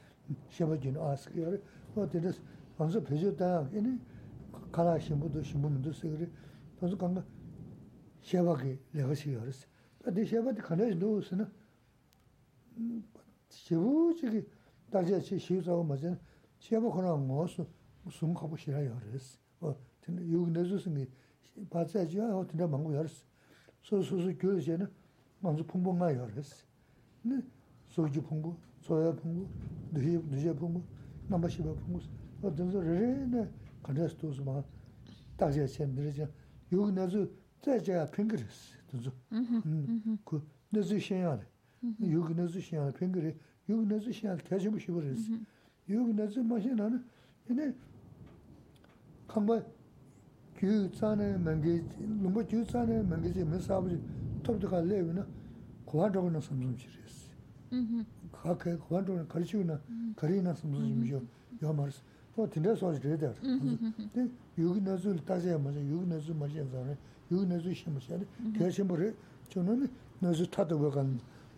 셰베 균아 세요. 어 데스 먼저 배줬다. 이니 가라 신부도 신부도 세그리. 먼저 간다. 셰바게 내가 시열었어. 근데 셰바도 가네 누스는 제부 저기 자 지야 어떻게 망고 열었어. 소소소 교제는 먼저 풍부가 열었어. 네. 소주 풍부, 소야 풍부, 느히 느제 풍부, 남바시바 풍부. 어떤 소리네. 간데스도스 막 다제 챈들이죠. 요기 내서 제가 핑그랬어. 그죠? 음. 그 내서 신야래. 요기 내서 신야 핑그래. yuk nazu shiya tajibu shibaris. Yuk nazu mashi nana, yine kamba gyu tsane mangi, lumba gyu tsane mangi zi misabu tabdi ka lewi na kuwa chogo na samsum shiris. Ka kaya kuwa chogo na kari chigo na kari na samsum shimiyo yo maris. Po tinda soji dhidar. Yuk nazu tajiya mashi, yuk nazu mashi zane, yuk nazu shimashi, kaya shimbo re, chogo nazu tatawa kani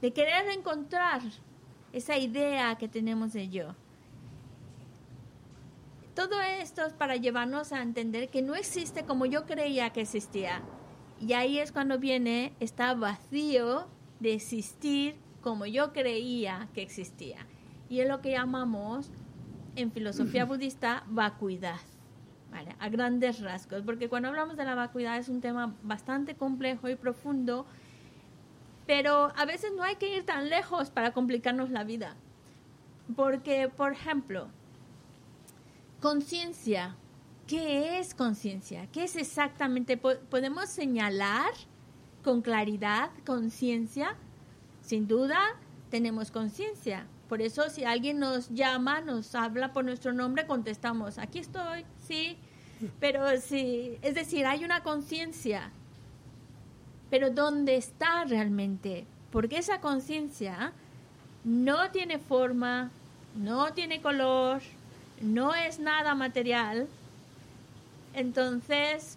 de querer encontrar esa idea que tenemos de yo. todo esto es para llevarnos a entender que no existe como yo creía que existía. Y ahí es cuando viene, está vacío de existir como yo creía que existía. Y es lo que llamamos en filosofía budista vacuidad, ¿vale? a grandes rasgos, porque cuando hablamos de la vacuidad es un tema bastante complejo y profundo, pero a veces no hay que ir tan lejos para complicarnos la vida. Porque, por ejemplo, conciencia, ¿qué es conciencia? ¿Qué es exactamente? ¿Podemos señalar con claridad conciencia? Sin duda, tenemos conciencia. Por eso si alguien nos llama, nos habla por nuestro nombre, contestamos, aquí estoy, sí. Pero sí, es decir, hay una conciencia. Pero ¿dónde está realmente? Porque esa conciencia no tiene forma, no tiene color, no es nada material. Entonces,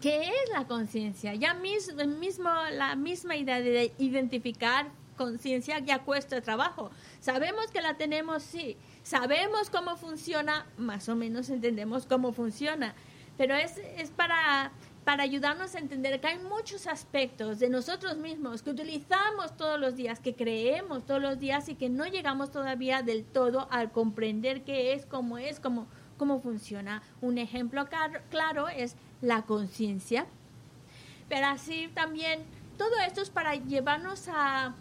¿qué es la conciencia? Ya mismo, la misma idea de identificar conciencia ya cuesta trabajo. Sabemos que la tenemos, sí. Sabemos cómo funciona, más o menos entendemos cómo funciona. Pero es, es para, para ayudarnos a entender que hay muchos aspectos de nosotros mismos que utilizamos todos los días, que creemos todos los días y que no llegamos todavía del todo al comprender qué es, cómo es, cómo, cómo funciona. Un ejemplo claro es la conciencia. Pero así también todo esto es para llevarnos a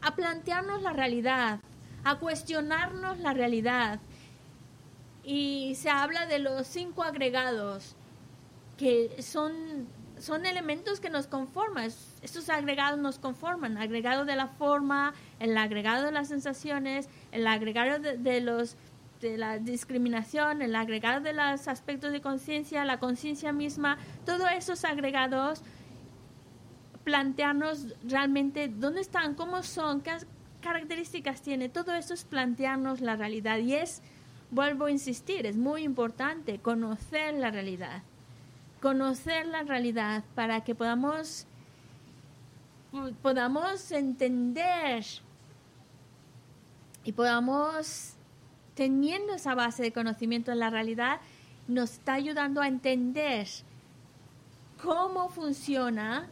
a plantearnos la realidad, a cuestionarnos la realidad. Y se habla de los cinco agregados, que son, son elementos que nos conforman. Estos agregados nos conforman. Agregado de la forma, el agregado de las sensaciones, el agregado de, los de la discriminación, el agregado de los aspectos de conciencia, la conciencia misma, todos esos agregados plantearnos realmente dónde están, cómo son, qué características tiene. Todo eso es plantearnos la realidad y es, vuelvo a insistir, es muy importante conocer la realidad. Conocer la realidad para que podamos podamos entender y podamos, teniendo esa base de conocimiento de la realidad, nos está ayudando a entender cómo funciona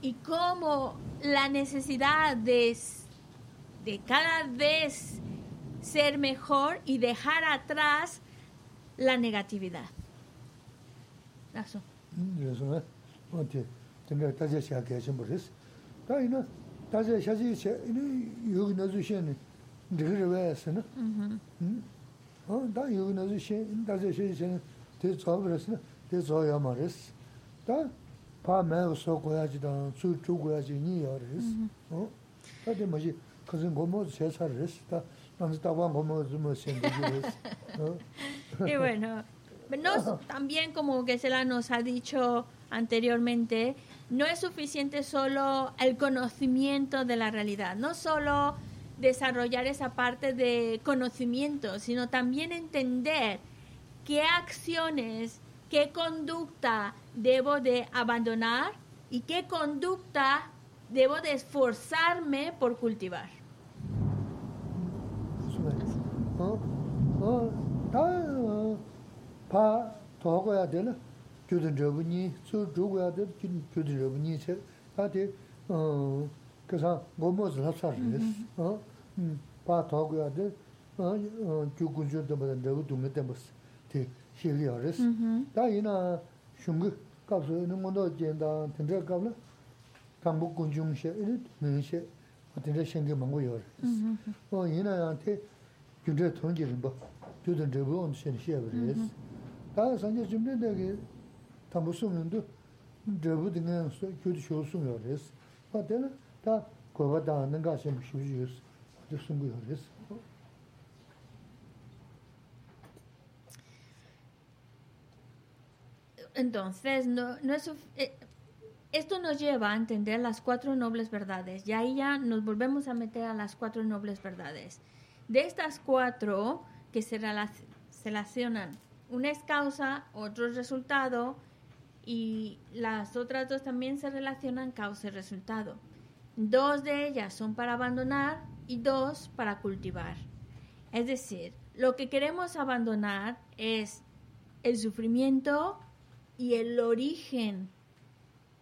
y cómo la necesidad de, de cada vez ser mejor y dejar atrás la negatividad. 나서 그래서 어때 근데 다시 시작해 좀 버리스 다 이나 다시 샤지 이니 여기 나주 시에는 되게 왜스나 음 어다 여기 나주 시에 다시 시에는 대 잡으랬으나 대 줘야 말했어 다 파매 소고야지다. 주 주고야지. 니여레스 어? 다들 뭐지? 그슨 고모 세살레스 다 남자 다방 고모 좀 생기고 그랬어. 어?예 왜냐 también como que nos ha dicho anteriormente, no es suficiente solo el conocimiento de la realidad, no solo desarrollar esa parte de conocimiento, sino también entender qué acciones qué conducta debo de abandonar y qué conducta debo de esforzarme por cultivar. 파 도고야 되나 규든 저분이 저 저고야 돼 규든 저분이 제 다데 어 그래서 뭐뭐서 합사를 어음파 도고야 돼어 규군주도 뭐 저거 동네 때버스 티 실리어스 다 이나 슝그 가서 있는 건도 젠다 텐데 가블 강북 군중시 이리 민시 어떤데 생겨 먹고 요어 어 이나한테 규제 통제를 뭐 규든 저분 신시에 그랬어 Entonces, no, no es, eh, esto nos lleva a entender las cuatro nobles verdades. Y ahí ya nos volvemos a meter a las cuatro nobles verdades. De estas cuatro que se, relacionan, una es causa, otro es resultado, y las otras dos también se relacionan causa y resultado. Dos de ellas son para abandonar y dos para cultivar. Es decir, lo que queremos abandonar es el sufrimiento y el origen,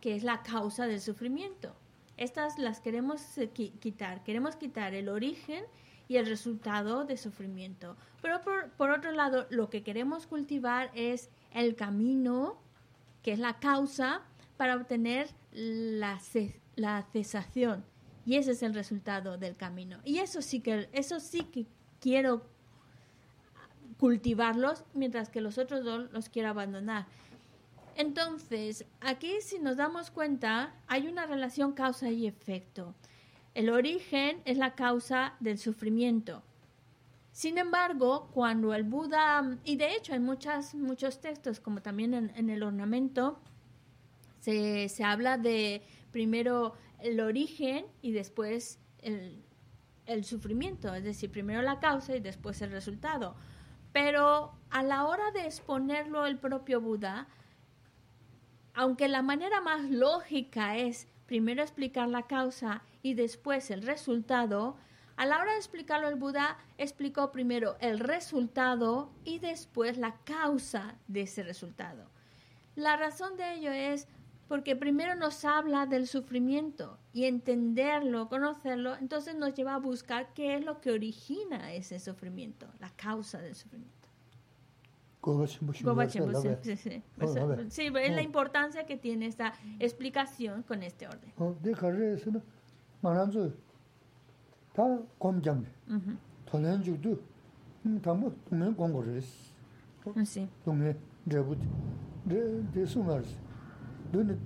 que es la causa del sufrimiento. Estas las queremos quitar. Queremos quitar el origen y el resultado de sufrimiento. Pero por, otro lado, lo que queremos cultivar es el camino, que es la causa, para obtener la, la cesación. Y ese es el resultado del camino. Y eso sí que, eso sí que quiero cultivarlos, mientras que los otros dos los quiero abandonar. Entonces, aquí si nos damos cuenta, hay una relación causa y efecto. El origen es la causa del sufrimiento. Sin embargo, cuando el Buda, y de hecho hay muchos textos, como también en, el ornamento, se, habla de primero el origen y después el, el sufrimiento, es decir, primero la causa y después el resultado. Pero a la hora de exponerlo el propio Buda, aunque la manera más lógica es primero explicar la causa y después el resultado, a la hora de explicarlo el Buda explicó primero el resultado y después la causa de ese resultado. La razón de ello es porque primero nos habla del sufrimiento y entenderlo, conocerlo, entonces nos lleva a buscar qué es lo que origina ese sufrimiento, la causa del sufrimiento. Sí, sí. sí, es la importancia que tiene esta explicación con este orden. 말한주. 다 검장 돈은 주도. 음 담보 동네 공고를 무슨 동네 저부 저 대수마스. 너네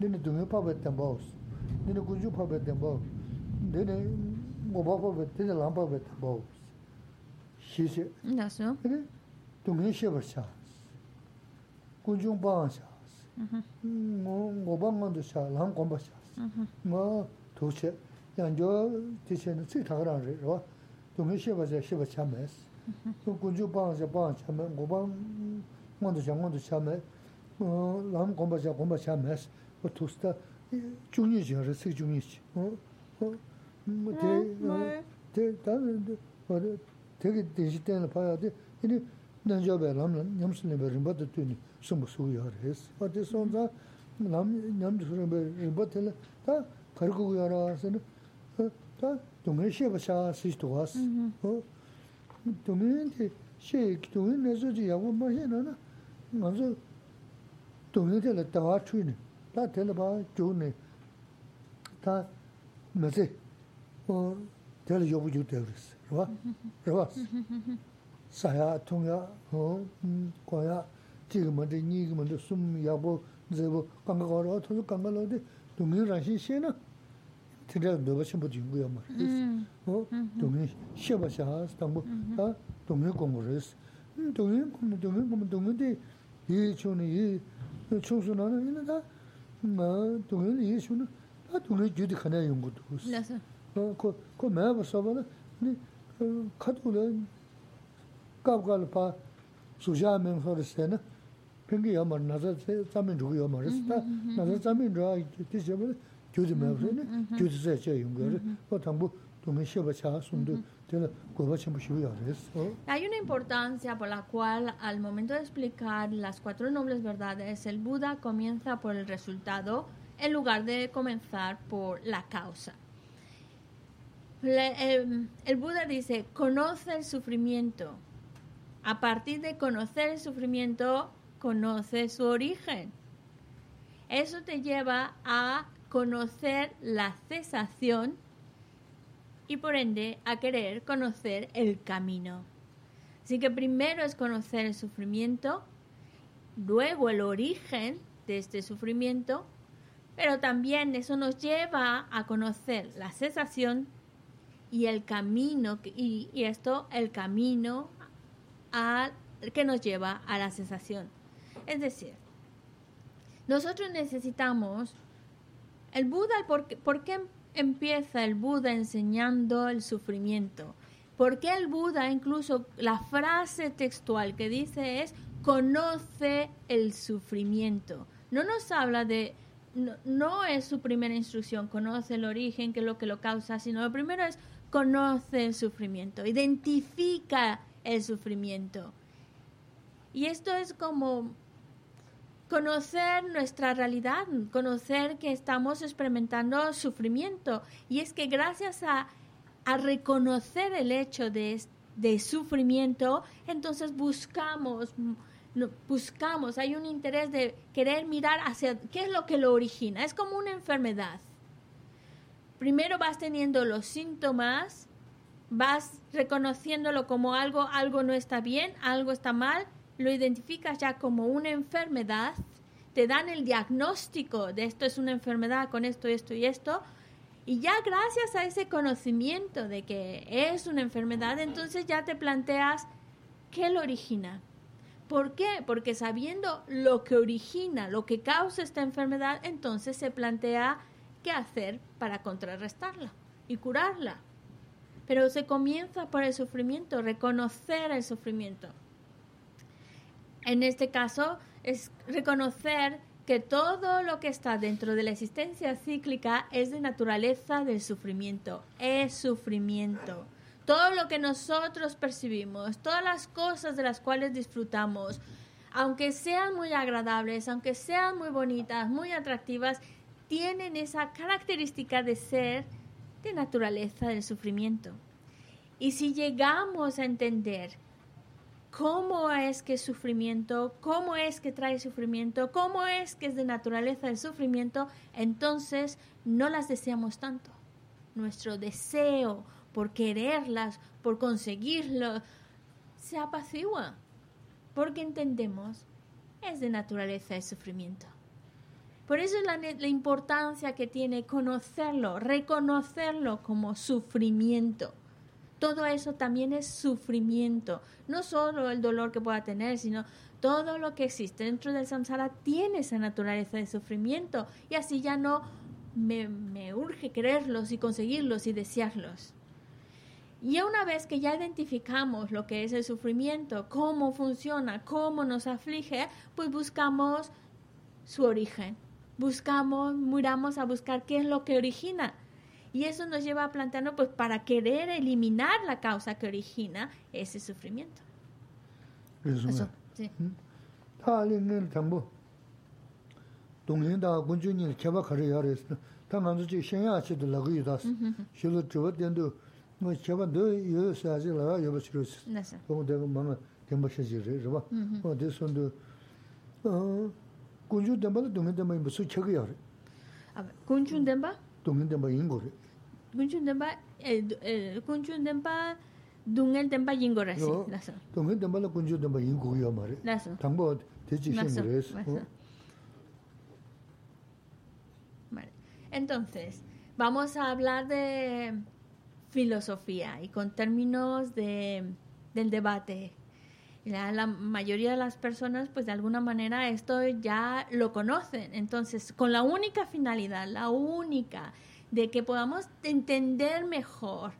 너네 동네 파베 담보스 너네 군주 파베 담보 너네 고바 파베 너네 람파 파베 담보 시시 나서? 근데 동네 쉐버샤. 군중 방샤. 음 고방만도 샤. 람곰바샤. 뭐 도체. 양조 티체는 치 타가랑 그래서 동해 시바제 시바 참메스 또 군주 방제 방 참메 고방 먼저 장원도 참메 어람 공부자 공부 참메스 또 투스타 중요지 저서 세 중요지. 어뭐대대다 되게 되지 때는 봐야 돼. 이니 난저베 람람 냠스네 버림바도 뜨니 숨고 수요 해스 어디서 온다 남 냠스네 버림바텔 다 가르고 열어서는 다 동네 시에서 시도 왔어. 어. 동네한테 시 동네 내서지 야고 뭐 해나나. 먼저 동네들 다 와추네. 다 들어봐 좋네. 다 맞지. 어. 될 요구 주대그랬어. 그봐. 그봐. 사야 통야 어. 과야 지금 먼저 니 먼저 숨 야고 저거 강가 걸어 토도 강가 넣어도 rwa, sāyā, tōngyā, kōyā, jīgā mā tē, nīgā mā tē, sūm, yābō, zēbō, kāngā kā rā, tōngyō kāngā lō tē, dōngyō rāshī shē nā, tēla nōba shēmbō jīngu yā mā rēs, dōngyō shēba shās, tāngbō, tā dōngyō kōngu rēs, dōngyō kōngu, dōngyō kōngu, dōngyō tē, yī chōni, yī 총수 나는 이는 다 동네 예수는 다 동네 주디 하나 연구도 그래서 어그 매버 서버는 네 카드는 갑갈 파 수자면 서르세나 Mm-hmm, mm-hmm, mm-hmm. Hay una importancia por la cual al momento de explicar las cuatro nobles verdades, el Buda comienza por el resultado en lugar de comenzar por la causa. Em, el Buda dice, conoce el sufrimiento. A partir de conocer el sufrimiento, conoce su origen. Eso te lleva a conocer la cesación y por ende a querer conocer el camino. Así que primero es conocer el sufrimiento, luego el origen de este sufrimiento, pero también eso nos lleva a conocer la cesación y el camino, y, esto, el camino a, que nos lleva a la cesación. Es decir, nosotros necesitamos, el Buda, ¿por por qué empieza el Buda enseñando el sufrimiento? ¿Por qué el Buda, incluso la frase textual que dice es, conoce el sufrimiento? No nos habla de, no, es su primera instrucción, conoce el origen, que es lo que lo causa, sino lo primero es, conoce el sufrimiento, identifica el sufrimiento. Y esto es como conocer nuestra realidad, conocer que estamos experimentando sufrimiento. Y es que gracias a, reconocer el hecho de, de sufrimiento, entonces buscamos buscamos, hay un interés de querer mirar hacia qué es lo que lo origina. Es como una enfermedad. Primero vas teniendo los síntomas, vas reconociéndolo como algo, algo no está bien, algo está mal, lo identificas ya como una enfermedad, te dan el diagnóstico de esto es una enfermedad con esto, esto y esto, y ya gracias a ese conocimiento de que es una enfermedad, entonces ya te planteas qué lo origina, ¿Por qué? Porque sabiendo lo que origina, lo que causa esta enfermedad, entonces se plantea qué hacer para contrarrestarla y curarla. Pero se comienza por el sufrimiento, reconocer el sufrimiento. En este caso es reconocer que todo lo que está dentro de la existencia cíclica es de naturaleza del sufrimiento, es sufrimiento todo lo que nosotros percibimos, todas las cosas de las cuales disfrutamos, aunque sean muy agradables, aunque sean muy bonitas, muy atractivas, tienen esa característica de ser de naturaleza del sufrimiento. Y si llegamos a entender cómo es que sufrimiento, cómo es que trae sufrimiento, cómo es que es de naturaleza del sufrimiento, entonces no las deseamos tanto. Nuestro deseo por quererlas, por conseguirlo, se apacigua, porque entendemos es de naturaleza el sufrimiento. Por eso es la, la, importancia que tiene conocerlo, reconocerlo como sufrimiento. Todo eso también es sufrimiento. No solo el dolor que pueda tener, sino todo lo que existe dentro del samsara tiene esa naturaleza de sufrimiento. Y así ya no me, me urge quererlos y conseguirlos y desearlos. Y una vez que ya identificamos lo que es el sufrimiento, cómo funciona, cómo nos aflige, pues buscamos su origen. Buscamos, miramos a buscar qué es lo que origina. Y eso nos lleva a plantearnos, pues, para querer eliminar la causa que origina ese sufrimiento. Resume. Eso, sí. A ver, ¿Kunchun Denba? Dungin Denba Ingore kunchun tenpa kunchun tenpa dungen tenpa yingo rasi naso tenpa la kunchun tenpa yingo yo mare naso techi shengi res entonces vamos a hablar de filosofía y con términos de, del debate. La, la, mayoría de las personas, pues de alguna manera esto ya lo conocen. Entonces, con la única finalidad, la única de que podamos entender mejor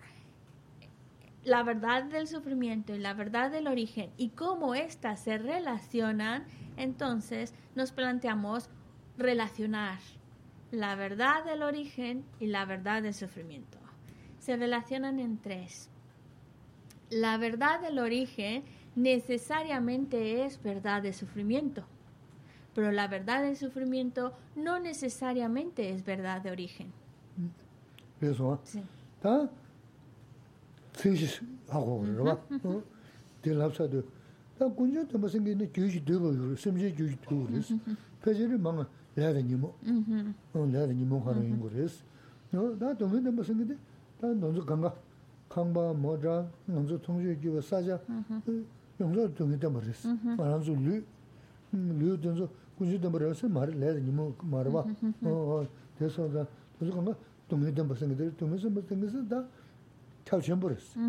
la verdad del sufrimiento y la verdad del origen y cómo éstas se relacionan, entonces nos planteamos relacionar la verdad del origen y la verdad del sufrimiento se relacionan en tres. La verdad del origen necesariamente es verdad de sufrimiento, pero la verdad del sufrimiento no necesariamente es verdad de origen. 그래서 다 튼시 하고 그러나 딜랍사도 다 군저도 무슨 게 교육이 되고 심지 교육이 되고 그래서 페이지를 막 내야니 뭐. 어, 내야니 뭐 하는 거 그래서 너 나도 무슨 게 게다 너도 간가 강바 모자 너도 통제 기부 사자 용서 동이 때 말했어. 말한서 류 류든서 군주도 말해서 말을 내야니 뭐 말아 봐. 어, 그래서 그래서 강가 동네 좀 무슨 게 동네서 무슨 게서 다 탈천 버렸어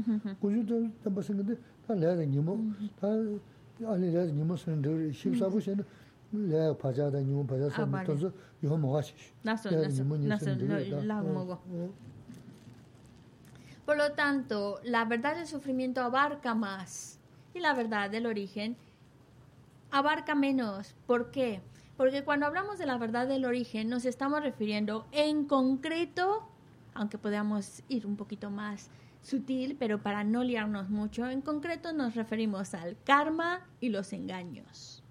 군주도 좀 무슨 게다 내야 니뭐 다 아니 내야 니뭐 쓰는 데 십사부시는 le pajada ni un pajada entonces yo me voy a naso naso la mogo Por lo tanto, la verdad del sufrimiento abarca más y la verdad del origen abarca menos. ¿Por qué? Porque cuando hablamos de la verdad del origen nos estamos refiriendo en concreto aunque podamos ir un poquito más sutil, pero para no liarnos mucho, en concreto nos referimos al karma y los engaños.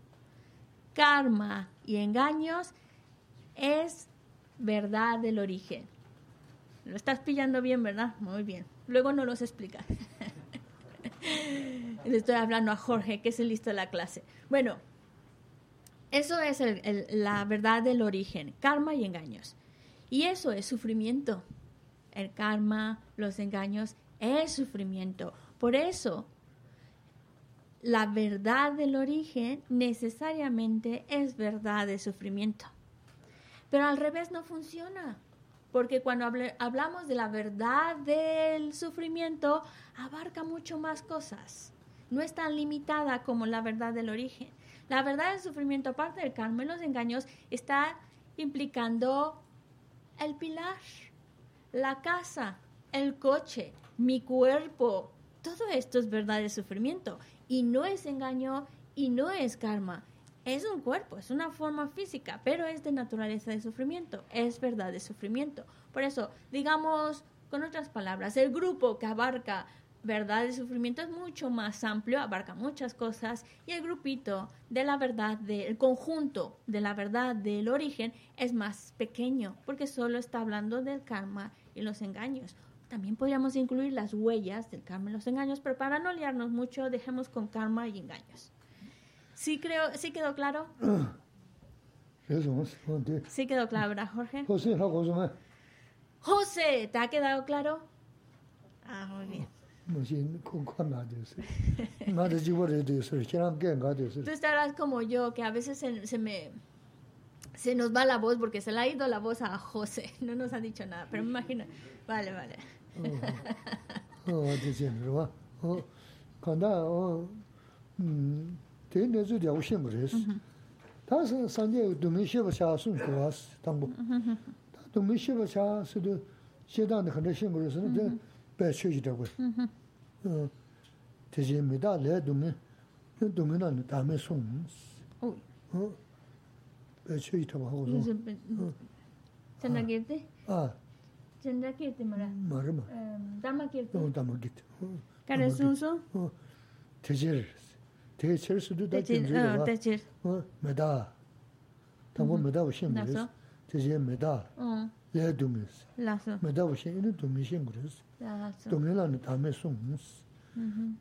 Karma y engaños es verdad del origen. Lo estás pillando bien, ¿verdad? Muy bien. Luego no los explicas. Le estoy hablando a Jorge, que es el listo de la clase. Bueno, eso es la verdad del origen, karma y engaños. Y eso es sufrimiento. El karma, los engaños, es sufrimiento. Por eso, la verdad del origen necesariamente es verdad de sufrimiento. Pero al revés no funciona. Porque cuando hablamos de la verdad del sufrimiento, abarca mucho más cosas. No es tan limitada como la verdad del origen. La verdad del sufrimiento, aparte del karma y los engaños, está implicando el pilar, la casa, el coche, mi cuerpo. Todo esto es verdad del sufrimiento. Y no es engaño y no es karma. Es un cuerpo, es una forma física, pero es de naturaleza de sufrimiento, es verdad de sufrimiento. Por eso, digamos, con otras palabras, el grupo que abarca verdad de sufrimiento es mucho más amplio, abarca muchas cosas, y el grupito de la verdad, del conjunto de la verdad del origen es más pequeño, porque solo está hablando del karma y los engaños. También podríamos incluir las huellas del karma y los engaños, pero para no liarnos mucho, dejemos con karma y engaños. Sí creo, sí quedó claro. Sí quedó claro, ¿verdad, Jorge? José, ¿te ha quedado claro? Ah, muy bien. Tú estarás como yo, que a veces se, se, me se nos va la voz porque se le ha ido la voz a José. No nos ha dicho nada, pero me imagino. Vale, vale. Oh, oh, bē shū shī tā kuwa. Tē shī mī tā lē dōmī, dōmī nā nī tā mē sōng. Bē shū shī tā kuwa hō sōng. Chandā kētē? Ā. Chandā kētē mā rā? Mā rā mā. Dāma kētē? Dāma kētē. Kārā sōng sōng? Tē shī rā. Tē shī rā sū tū tā kētē rā. Tē shī rā. Mē tā. Tā kuwa mē tā wā shēng kūrēs. Tē shī mē tā. Lē dōmī rā. Lā sō. Mē tā wā shēng,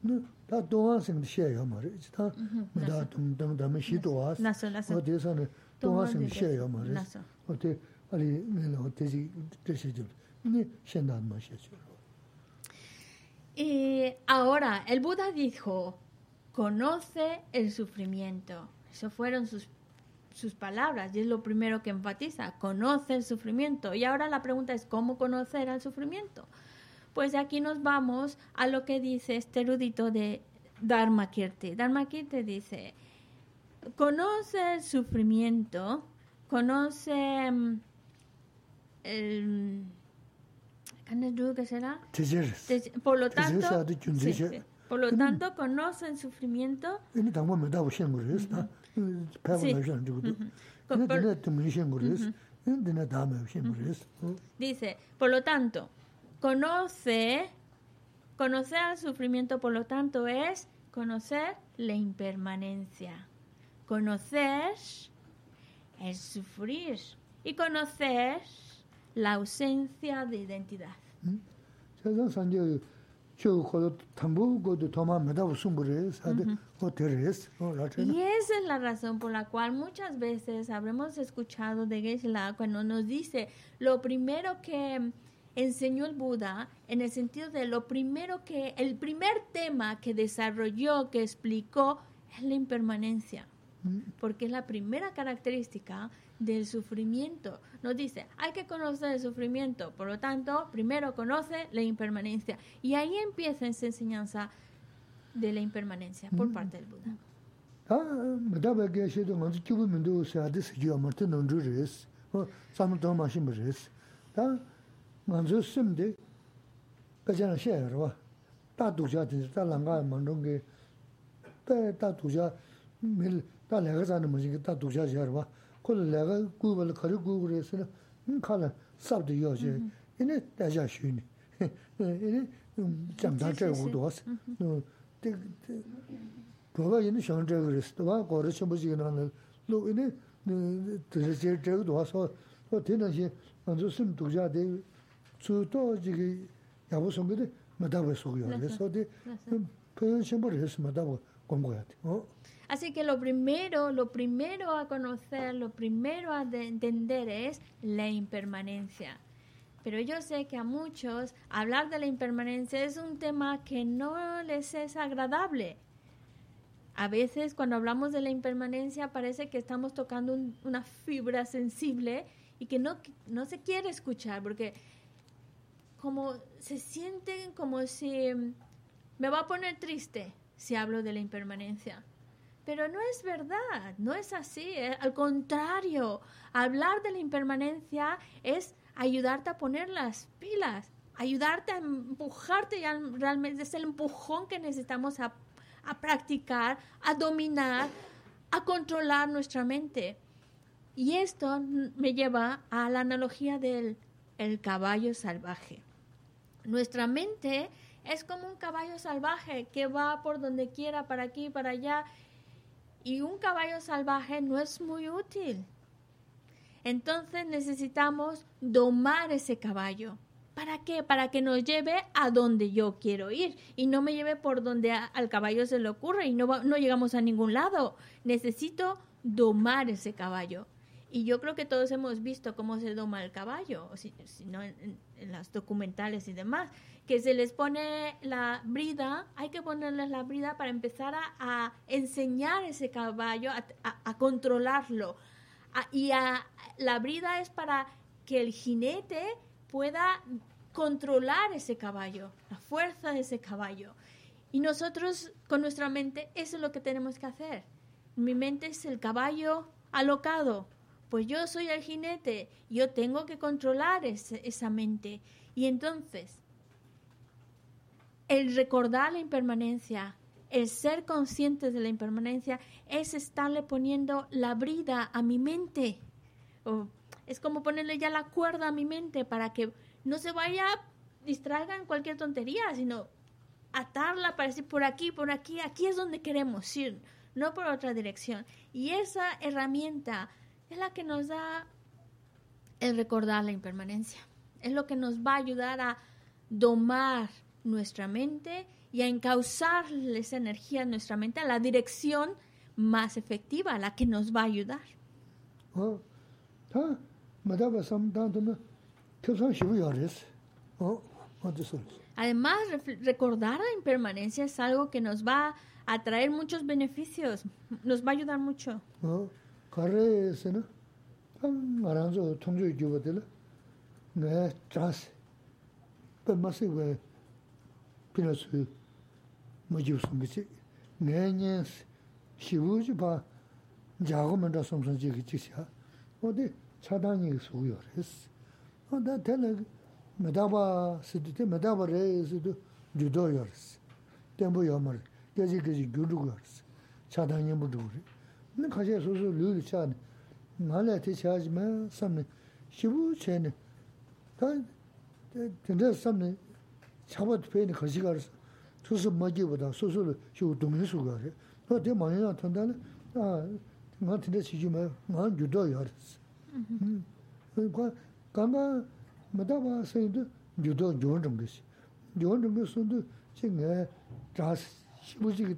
Ni, ma. Y ahora, el Buda dijo, conoce el sufrimiento. Eso fueron sus, sus palabras y es lo primero que enfatiza, conoce el sufrimiento. Y ahora la pregunta es, ¿cómo conocer el sufrimiento? Pues aquí nos vamos a lo que dice este erudito de Dharmakirti. Dharmakirti dice, conoce el sufrimiento, conoce mm, el... ¿Qué será? Por lo tanto, por lo tanto, conocen sufrimiento. Dice, por lo tanto, conoce, conocer al sufrimiento, por lo tanto, es conocer la impermanencia. Conocer es sufrir y conocer la ausencia de identidad. Y esa es la razón por la cual muchas veces habremos escuchado de geshe cuando nos dice lo primero que enseñó el Buda, en el sentido de lo primero que, el primer tema que desarrolló, que explicó, es la impermanencia. Porque es la primera característica del sufrimiento. Nos dice, hay que conocer el sufrimiento, por lo tanto, primero conoce la impermanencia. Y ahí empieza esa enseñanza de la impermanencia por mm. parte del Buda. nganzu simdi kachana shaya rwa. Ta dukja tisi, ta langa mandungi, ta ta dukja, mil, ta laga zani mazingi, ta dukja shaya rwa. Kula laga gubala kari guguri isina, kala sabdi yo shaya, ini daja shuni, ini jamdan chaya guduwas. Baba mm-hmm. ini shang chaya guris, dwa gori chambuji gina, lu ini dhiri chaya guduwas, o tena shi nganzu sim dukja di, ge ya bu song ge de ma da we so yo so de pe chen bu re es ma da bu gong go ya de o Así que lo primero, lo primero a conocer, lo primero a de entender es la impermanencia. Pero yo sé que a muchos hablar de la impermanencia es un tema que no les es agradable. A veces cuando hablamos de la impermanencia parece que estamos tocando un- una fibra sensible y que no, no se quiere escuchar porque como se sienten como si mm, me va a poner triste si hablo de la impermanencia. Pero no es verdad, no es así. eh. Al contrario, hablar de la impermanencia es ayudarte a poner las pilas, ayudarte a empujarte, y al- realmente es el empujón que necesitamos a, a practicar, a dominar, a controlar nuestra mente. Y esto me lleva a la analogía del el caballo salvaje. Nuestra mente es como un caballo salvaje que va por donde quiera, para aquí, para allá. Y un caballo salvaje no es muy útil. Entonces necesitamos domar ese caballo. ¿Para qué? Para que nos lleve a donde yo quiero ir y no me lleve por donde al caballo se le ocurre y no, no llegamos a ningún lado. Necesito domar ese caballo. Y yo creo que todos hemos visto cómo se doma el caballo, o si, no en, las documentales y demás, que se les pone la brida, hay que ponerles la brida para empezar a, a enseñar ese caballo, a, a- controlarlo. Y la brida es para que el jinete pueda controlar ese caballo, la fuerza de ese caballo. Y nosotros con nuestra mente, eso es lo que tenemos que hacer. Mi mente es el caballo alocado. Pues yo soy el jinete, yo tengo que controlar esa mente. Y entonces, el recordar la impermanencia, el ser conscientes de la impermanencia, es estarle poniendo la brida a mi mente. O es como ponerle ya la cuerda a mi mente para que no se vaya, distraiga en cualquier tontería, sino atarla para decir por aquí, por aquí, aquí es donde queremos ir, no por otra dirección. Y esa herramienta es la que nos da el recordar la impermanencia. Es lo que nos va a ayudar a domar nuestra mente y a encauzarle esa energía en nuestra mente a la dirección más efectiva, la que nos va a ayudar. Además, recordar la impermanencia es algo que nos va a traer muchos beneficios, nos va a ayudar mucho. 가레스는 참 말한서 통조 교버들. 네, 자스. 뻔마세 왜 피나스 뭐지우스 거지. 내년 시부지 봐. 자고만 다 som선지 지시야. 어디 차단이 수요레스. 어다 텔레 메다바 시드테 메다바레 시드 주도요레스. 템보 요말. 계지 계지 규르고레스. 차단이 뭐도래. 근데 가시 소소 룰이 차네. 말에 대체하지만 섬네 시부 체네. 다 근데 섬네 차버도 페니 거시가르스. 소소 먹기보다 소소를 쇼 동의수가 그래. 또 대만이나 탄다네. 아, 나 근데 지지마. 나 주도요레스. 음. 그 강가 마다바 세도 주도 좋은 좀 것이. 좋은 좀 것도 지금 자 시부지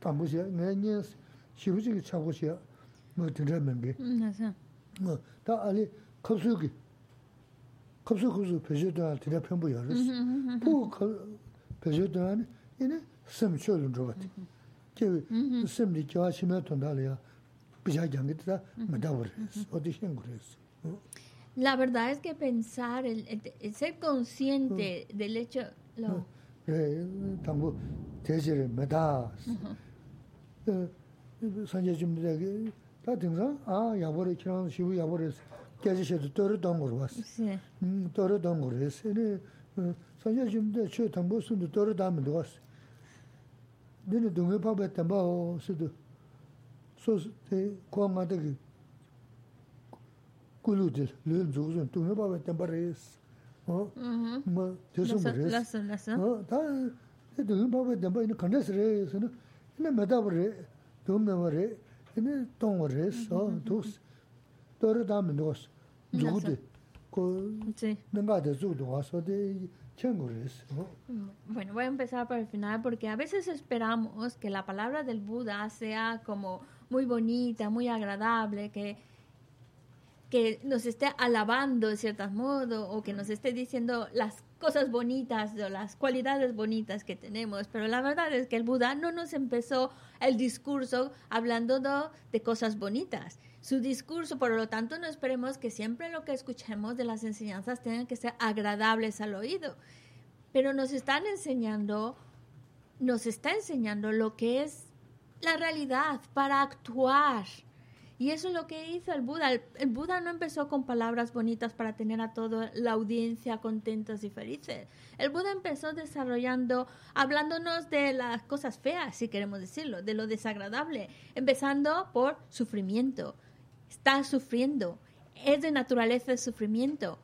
담보시야. 내년 시부지 차고시야. 뭐 들으면 게. 뭐, 다 아니 컵수기. 컵수 컵수 배제도 들어 편부 열었어. 뭐 배제도 아니 이네 섬초는 줘 같아. 그 섬리 좋아하시면 돈달이야. 비자 장기다 마다버. 어디 생그랬어. La verdad es que pensar, el, el- el ser consciente del hecho, lo, 예, 당부 대지를 메다. 어, 산재 좀 되게 다 등산 아, 야보를 키랑 시부 야보를 깨지셔도 떨어 동으로 왔어. sí, 음, 떨어 동으로 했어. 네. 산재 좀데 저 당보선도 떨어 담은 거 왔어. 너네 동네 밥에 담바 수도 소스 대 공화되게 꿀루들 늘 조선 동네 밥에 담바레스. 어? 뭐 Lasso, lasso, lasso. 어, 다 그 바베 담바 이제 컨데스레스는 이제 메다버레 Bueno, voy a empezar por el final porque a veces esperamos que la palabra del Buda sea como muy bonita, muy agradable, que que nos esté alabando de cierto modo o que nos esté diciendo las cosas bonitas o las cualidades bonitas que tenemos. Pero la verdad es que el Buda no nos empezó el discurso hablando de, de cosas bonitas. Su discurso, por lo tanto, no esperemos que siempre lo que escuchemos de las enseñanzas tengan que ser agradables al oído pero nos están enseñando, nos está enseñando lo que es la realidad para actuar. Y eso es lo que hizo el Buda. El, Buda no empezó con palabras bonitas para tener a toda la audiencia contentos y felices. El Buda empezó desarrollando, hablándonos de las cosas feas, si queremos decirlo, de lo desagradable, empezando por sufrimiento. Está sufriendo. Es de naturaleza el sufrimiento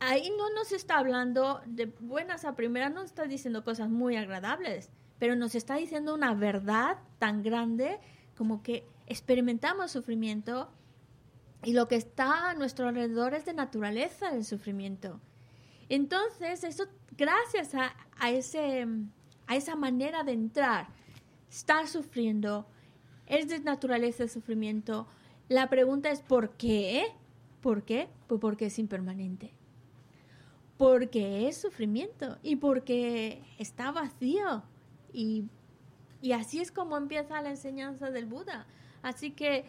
ahí no nos está hablando de buenas a primeras, no está diciendo cosas muy agradables, pero nos está diciendo una verdad tan grande como que experimentamos sufrimiento y lo que está a nuestro alrededor es de naturaleza el sufrimiento. Entonces, eso, gracias a, a ese, a esa manera de entrar, estar sufriendo, es de naturaleza el sufrimiento. La pregunta es ¿por qué? ¿Por qué? Pues porque es impermanente porque es sufrimiento y porque está vacío. Y, y, así es como empieza la enseñanza del Buda. Así que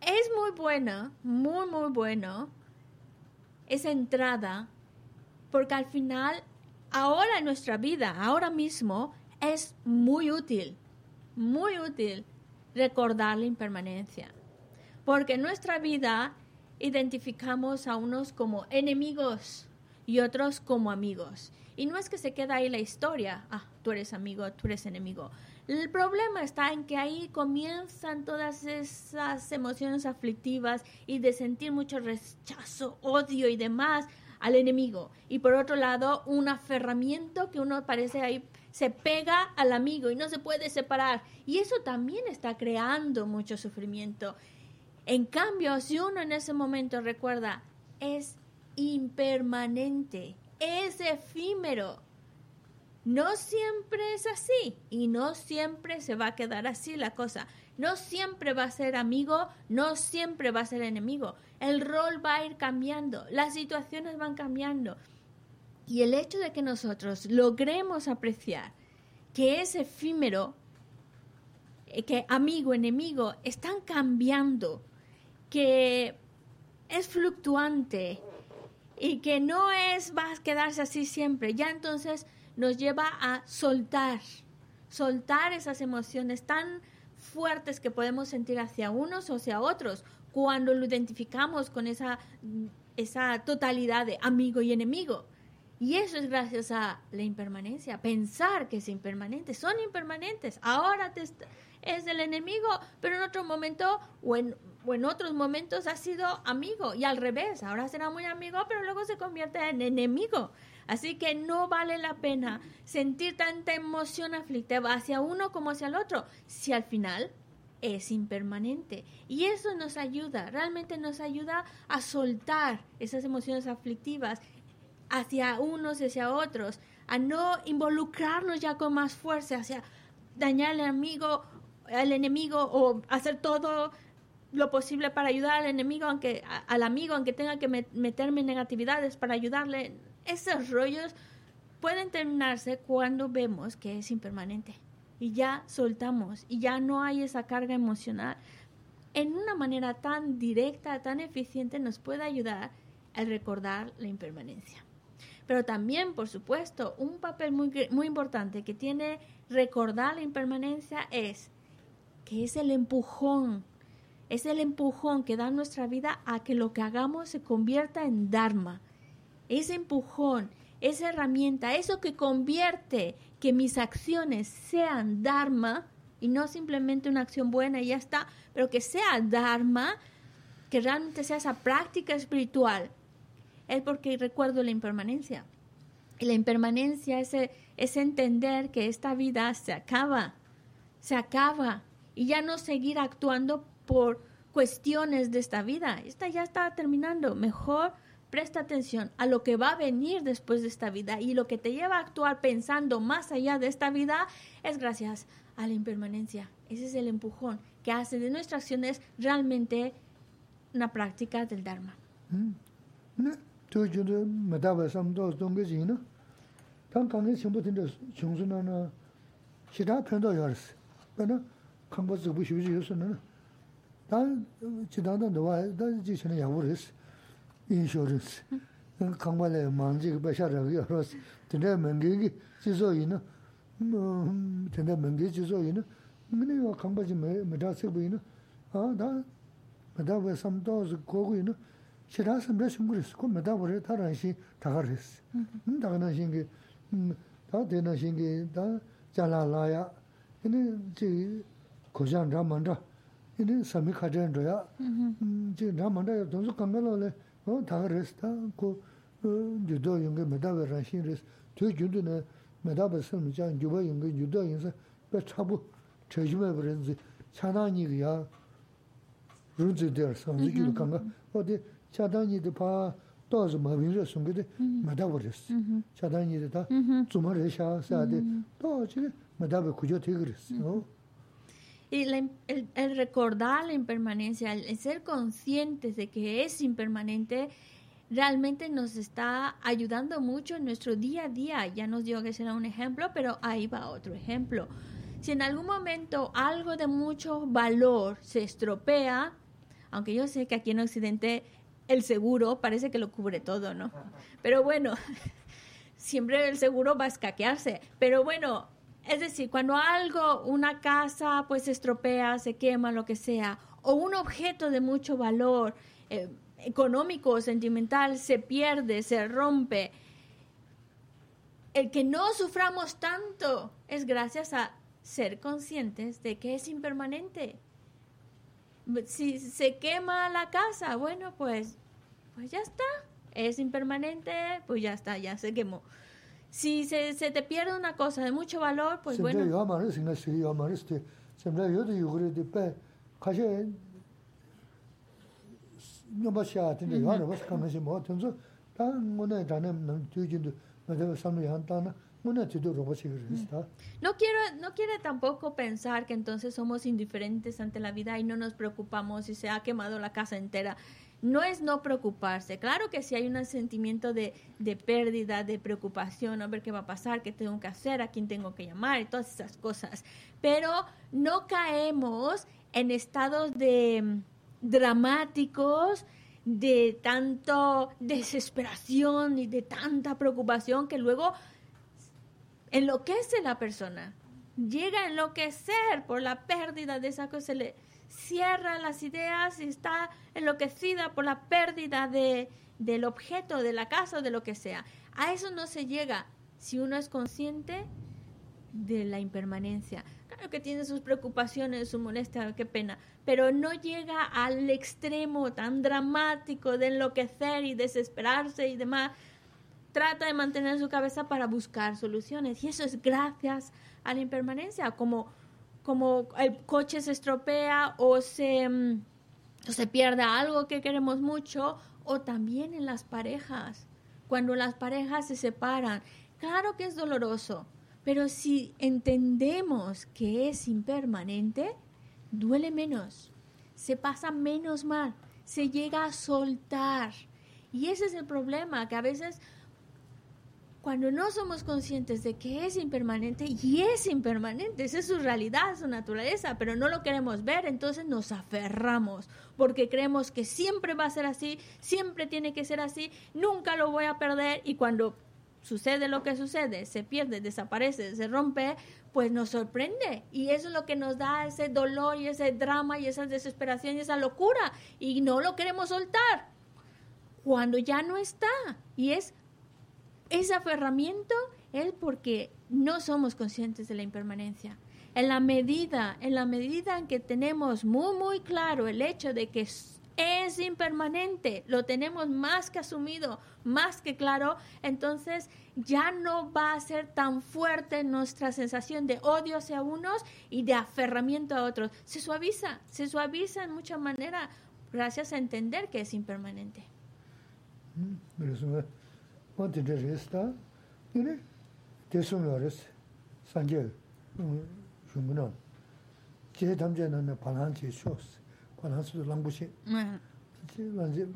es muy buena, muy, muy bueno esa entrada, porque al final, ahora en nuestra vida, ahora mismo, es muy útil, muy útil recordar la impermanencia. Porque en nuestra vida identificamos a unos como enemigos y otros como amigos. Y no es que se queda ahí la historia, ah, tú eres amigo, tú eres enemigo. El problema está en que ahí comienzan todas esas emociones aflictivas y de sentir mucho rechazo, odio y demás al enemigo. Y por otro lado, un aferramiento que uno parece ahí se pega al amigo y no se puede separar. Y eso también está creando mucho sufrimiento. En cambio, si uno en ese momento recuerda, es impermanente, es efímero. No siempre es así y no siempre se va a quedar así la cosa. No siempre va a ser amigo, no siempre va a ser enemigo. El rol va a ir cambiando, las situaciones van cambiando. Y el hecho de que nosotros logremos apreciar que es efímero, eh, que amigo, enemigo, están cambiando, que es fluctuante, y que no es va a quedarse así siempre. Ya entonces nos lleva a soltar, soltar esas emociones tan fuertes que podemos sentir hacia unos o hacia otros cuando lo identificamos con esa, esa totalidad de amigo y enemigo. Y eso es gracias a la impermanencia, pensar que es impermanente, son impermanentes. Ahora es el enemigo, pero en otro momento o o en otros momentos ha sido amigo y al revés, ahora será muy amigo, pero luego se convierte en enemigo. Así que no vale la pena sentir tanta emoción aflictiva hacia uno como hacia el otro, si al final es impermanente. Y eso nos ayuda, realmente nos ayuda a soltar esas emociones aflictivas hacia unos y hacia otros, a no involucrarnos ya con más fuerza hacia dañar al amigo, al enemigo o hacer todo lo posible para ayudar al enemigo, aunque al amigo, aunque tenga que meterme en negatividades para ayudarle. Esos rollos pueden terminarse cuando vemos que es impermanente y ya soltamos y ya no hay esa carga emocional. En una manera tan directa, tan eficiente, nos puede ayudar a recordar la impermanencia. Pero también, por supuesto, un papel muy, muy importante que tiene recordar la impermanencia es que es el empujón es el empujón que da nuestra vida a que lo que hagamos se convierta en Dharma. Ese empujón, esa herramienta, eso que convierte que mis acciones sean Dharma y no simplemente una acción buena y ya está, pero que sea Dharma, que realmente sea esa práctica espiritual. es porque recuerdo la impermanencia. Y la impermanencia es, es entender que esta vida se acaba, se acaba, y ya no seguir actuando por cuestiones de esta vida. Esta ya está terminando. Mejor presta atención a lo que va a venir después de esta vida y lo que te lleva a actuar pensando más allá de esta vida es gracias a la impermanencia. Ese es el empujón que hace de nuestras acciones realmente una práctica del Dharma. 인슈런스 강발에 만지 배샤라고 여러스 근데 맹기기 지소이나 음 근데 맹기 지소이나 근데 요 강바지 메다세 보이나 아다 메다 왜 삼도스 고고이나 싫어서 몇 심그리스 그 메다 버려 다른시 다가리스 음 다가나 신기 음다 되나 신기 다 잘라라야. 근데 지 고장 담만다 근데 삼이 가전도야. 음 지금 담만다 돈수 강가로래. 어 다그랬어 고 유도 용게 메다베 라신레스 저 준도네 메다베 섬자 유바 용게 유도 인사 배 차부 저주메 버는지 차다니야 룬즈데르 섬지기로 간가 어디 차다니도 봐 또즈 마빈저 숨게데 메다버렸어 차다니도 다 주말에샤 사데 또 지금 메다베 구조 되게 그랬어 Y el, recordar la impermanencia, el, ser conscientes de que es impermanente, realmente nos está ayudando mucho en nuestro día a día. Ya nos dio que será un ejemplo, pero ahí va otro ejemplo. Si en algún momento algo de mucho valor se estropea, aunque yo sé que aquí en Occidente el seguro parece que lo cubre todo, ¿no? Pero bueno, siempre el seguro va a escaquearse. Pero bueno, es decir, cuando algo, una casa, pues se estropea, se quema, lo que sea, o un objeto de mucho valor eh, económico o sentimental se pierde, se rompe, el que no suframos tanto es gracias a ser conscientes de que es impermanente. Si se quema la casa, bueno, pues, pues ya está. Es impermanente, pues ya está, ya se quemó si se, se te pierde una cosa de mucho valor, pues bueno. No quiero, no quiere tampoco pensar que entonces somos indiferentes ante la vida y no nos preocupamos si se ha quemado la casa entera no es no preocuparse. Claro que si hay un sentimiento de, pérdida, de preocupación, a ver qué va a pasar, qué tengo que hacer, a quién tengo que llamar y todas esas cosas. Pero no caemos en estados de mm, dramáticos, de tanto desesperación y de tanta preocupación que luego enloquece la persona. Llega a enloquecer por la pérdida de esa cosa. Cierra las ideas y está enloquecida por la pérdida de, del objeto, de la casa de lo que sea. A eso no se llega si uno es consciente de la impermanencia. Claro que tiene sus preocupaciones, su molestia, qué pena, pero no llega al extremo tan dramático de enloquecer y desesperarse y demás. Trata de mantener su cabeza para buscar soluciones y eso es gracias a la impermanencia, como como el coche se estropea o se, mm, o se pierde algo que queremos mucho, o también en las parejas, cuando las parejas se separan. Claro que es doloroso, pero si entendemos que es impermanente, duele menos, se pasa menos mal, se llega a soltar. Y ese es el problema, que a veces cuando no somos conscientes de que es impermanente y es impermanente, esa es su realidad, su naturaleza, pero no lo queremos ver, entonces nos aferramos porque creemos que siempre va a ser así, siempre tiene que ser así, nunca lo voy a perder y cuando sucede lo que sucede, se pierde, desaparece, se rompe, pues nos sorprende y eso es lo que nos da ese dolor y ese drama y esa desesperación y esa locura y no lo queremos soltar cuando ya no está y es ese aferramiento es porque no somos conscientes de la impermanencia. En la medida, en la medida que tenemos muy muy claro el hecho de que es impermanente, lo tenemos más que asumido, más que claro, entonces ya no va a ser tan fuerte nuestra sensación de odio hacia unos y de aferramiento a otros. Se suaviza, se suaviza en mucha manera gracias a entender que es impermanente. 관 o dinde res ta, dine desum yo res, sanje yungunan, um, je damze nane panhan chi shos, panhan su langbu shi,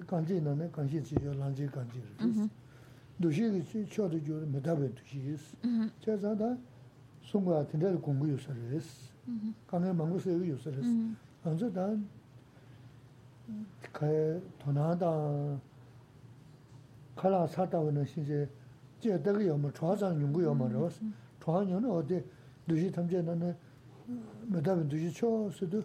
kanji nane kanji chi yo lanji kanji res. Mm-hmm. Dushi ki chi chodo jo medabe dushi is, mm-hmm. che zanda sungwa dinde gungu yo sar res, mm-hmm. kange mangu se yo sar res, anzo dan kaya tonadan 칼라 사다오는 신제 제대로 요뭐 좌장 연구요 뭐로 좌장은 어디 도시 탐제는 메다베 도시 쳐서도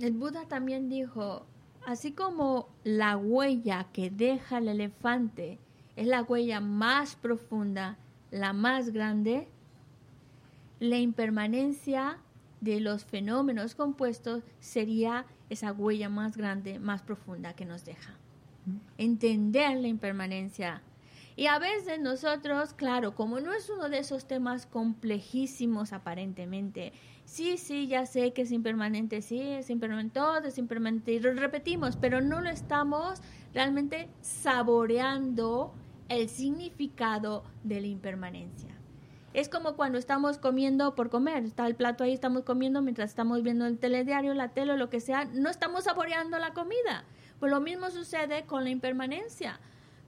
el Buda también dijo, así como la huella que deja el elefante es la huella más profunda, la más grande, la impermanencia de los fenómenos compuestos sería esa huella más grande, más profunda que nos deja. Entender la impermanencia y a veces nosotros, claro, como no es uno de esos temas complejísimos aparentemente, sí, sí, ya sé que es impermanente, sí, es impermanente, todo es impermanente, y lo repetimos, pero no lo estamos realmente saboreando el significado de la impermanencia. Es como cuando estamos comiendo por comer, está el plato ahí, estamos comiendo mientras estamos viendo el telediario, la tele o lo que sea, no estamos saboreando la comida. Pues lo mismo sucede con la impermanencia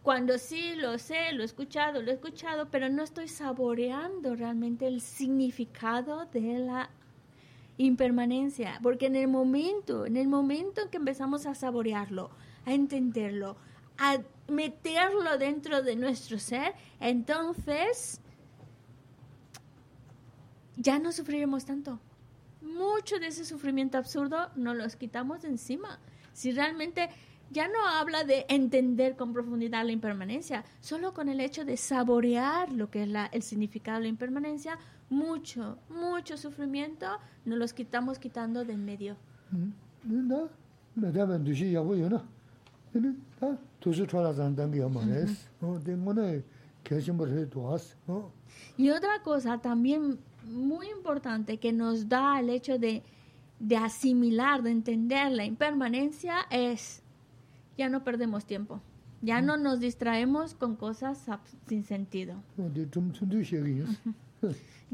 cuando sí lo sé, lo he escuchado, lo he escuchado, pero no estoy saboreando realmente el significado de la impermanencia, porque en el momento, en el momento en que empezamos a saborearlo, a entenderlo, a meterlo dentro de nuestro ser, entonces ya no sufriremos tanto. Mucho de ese sufrimiento absurdo nos los quitamos de encima. Si realmente ya no habla de entender con profundidad la impermanencia, solo con el hecho de saborear lo que es la, el significado de la impermanencia, mucho, mucho sufrimiento nos los quitamos quitando de en medio. Y otra cosa también muy importante que nos da el hecho de, de asimilar, de entender la impermanencia es ya no perdemos tiempo. Ya no nos distraemos con cosas sin sentido.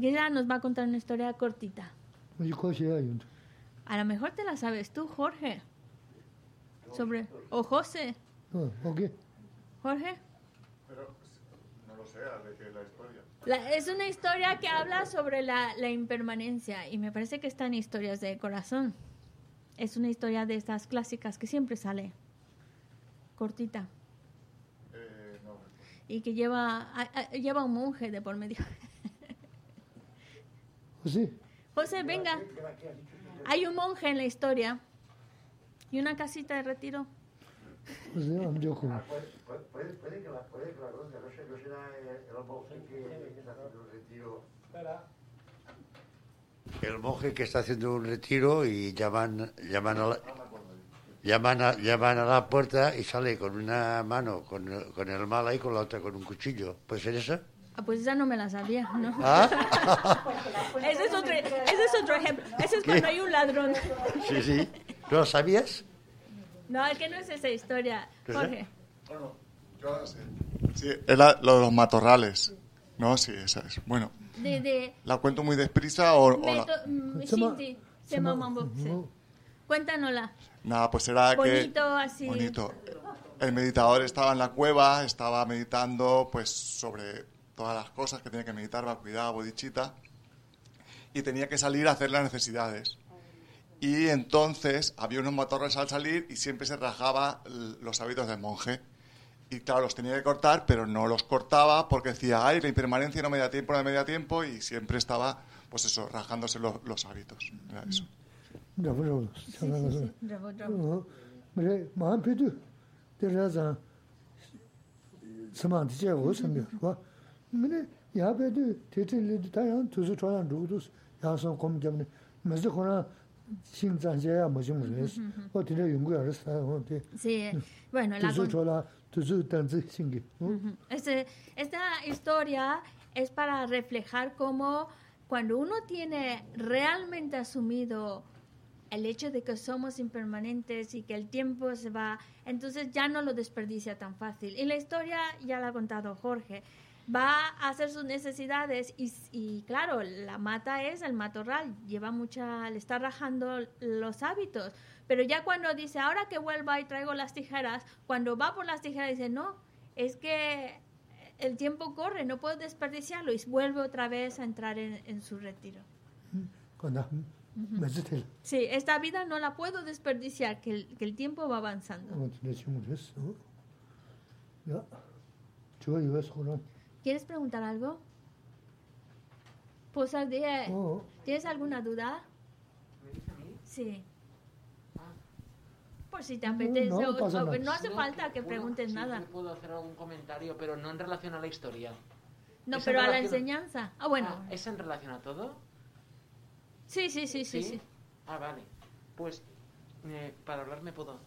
ella nos va a contar una historia cortita. A lo mejor te la sabes tú, Jorge. Sobre o José. Jorge. Pero de la historia. es una historia que habla sobre la, la impermanencia y me parece que está en historias de corazón. Es una historia de estas clásicas que siempre sale cortita. Eh, y que lleva, lleva un monje de por medio. José. José, venga. Hay un monje en la historia y una casita de retiro. José, I'm joking. Puede, puede, que la, puede que la cosa, no sé, no será el monje que está haciendo un retiro. El monje que está haciendo un retiro y llaman, llaman a la, llaman a, llaman a la puerta y sale con una mano con, con el mal ahí, con la otra con un cuchillo. ¿Puede ser esa? Ah, pues esa no me la sabía, ¿no? ¿Ah? ese, es otro, ese es otro ejemplo. Ese es cuando hay un ladrón. sí, sí. ¿No lo sabías? No, es que no es esa historia, Jorge. Bueno, yo sé. Sí, es lo de los matorrales. No, sí, esa es. Bueno. De, de... ¿La cuento muy deprisa o...? o la... Mm, sí, sí, Cuéntanosla. Nada, pues era bonito, así. Bonito. El meditador estaba en la cueva, estaba meditando pues sobre todas las cosas que tenía que meditar, va cuidar, bodichita, y tenía que salir a hacer las necesidades. Y entonces había unos motores al salir y siempre se rajaba los hábitos del monje. Y claro, los tenía que cortar, pero no los cortaba porque decía, ay, la impermanencia no me da tiempo, no me da tiempo, y siempre estaba, pues eso, rajándose los, los hábitos. Era eso. Sí, bueno, la con-. Este- esta historia es para reflejar cómo cuando uno tiene realmente asumido el hecho de que somos impermanentes y que el tiempo se va, entonces ya no lo desperdicia tan fácil. Y la historia ya la ha contado Jorge. Va a hacer sus necesidades y, y claro, la mata es el matorral, lleva mucha, le está rajando los hábitos. Pero ya cuando dice, ahora que vuelva y traigo las tijeras, cuando va por las tijeras dice, no, es que el tiempo corre, no puedo desperdiciarlo y vuelve otra vez a entrar en, en su retiro. Tēl, Sí, esta vida no la puedo desperdiciar, que el, que el tiempo va avanzando. ¿Quieres preguntar algo? Pues, Ardie, Ō, ¿tienes alguna duda? Sí. Por si te apetece. no o- pasa o- nada. no hace No, falta que puedo- preguntes sí, nada. sí puedo hacer algún comentario, pero no en relación a la historia. No, pero a la enseñanza. Ah, bueno. Ah, ¿Es en relación a todo? Sí, sí, sí, sí, sí. Ah, vale. Pues, eh, para hablar me puedo...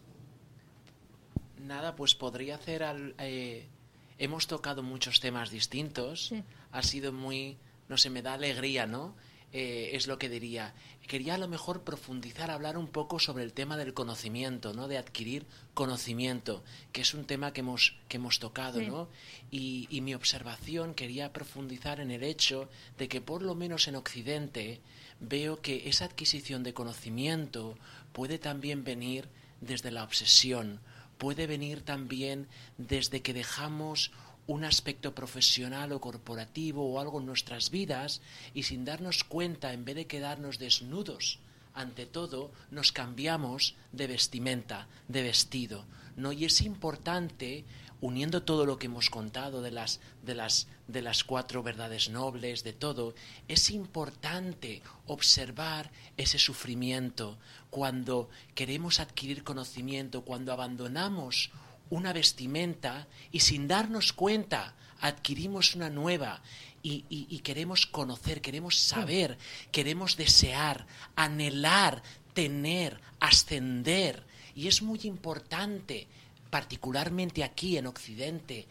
Nada, pues podría hacer al... eh, hemos tocado muchos temas distintos. Sí. Ha sido muy... No sé, me da alegría, ¿no? Eh, es lo que diría. Quería a lo mejor profundizar, hablar un poco sobre el tema del conocimiento, ¿no? De adquirir conocimiento, que es un tema que hemos, que hemos tocado, Sí. ¿no? Y, y mi observación quería profundizar en el hecho de que por lo menos en Occidente veo que esa adquisición de conocimiento puede también venir desde la obsesión, puede venir también desde que dejamos un aspecto profesional o corporativo o algo en nuestras vidas y sin darnos cuenta, en vez de quedarnos desnudos ante todo, nos cambiamos de vestimenta, de vestido. ¿no? Y es importante, uniendo todo lo que hemos contado de las, de las, de las cuatro verdades nobles, de todo, es importante observar ese sufrimiento cuando queremos adquirir conocimiento, cuando abandonamos una vestimenta y sin darnos cuenta adquirimos una nueva y, y- y queremos conocer, queremos saber, queremos desear, anhelar, tener, ascender. Y es muy importante, particularmente aquí en Occidente,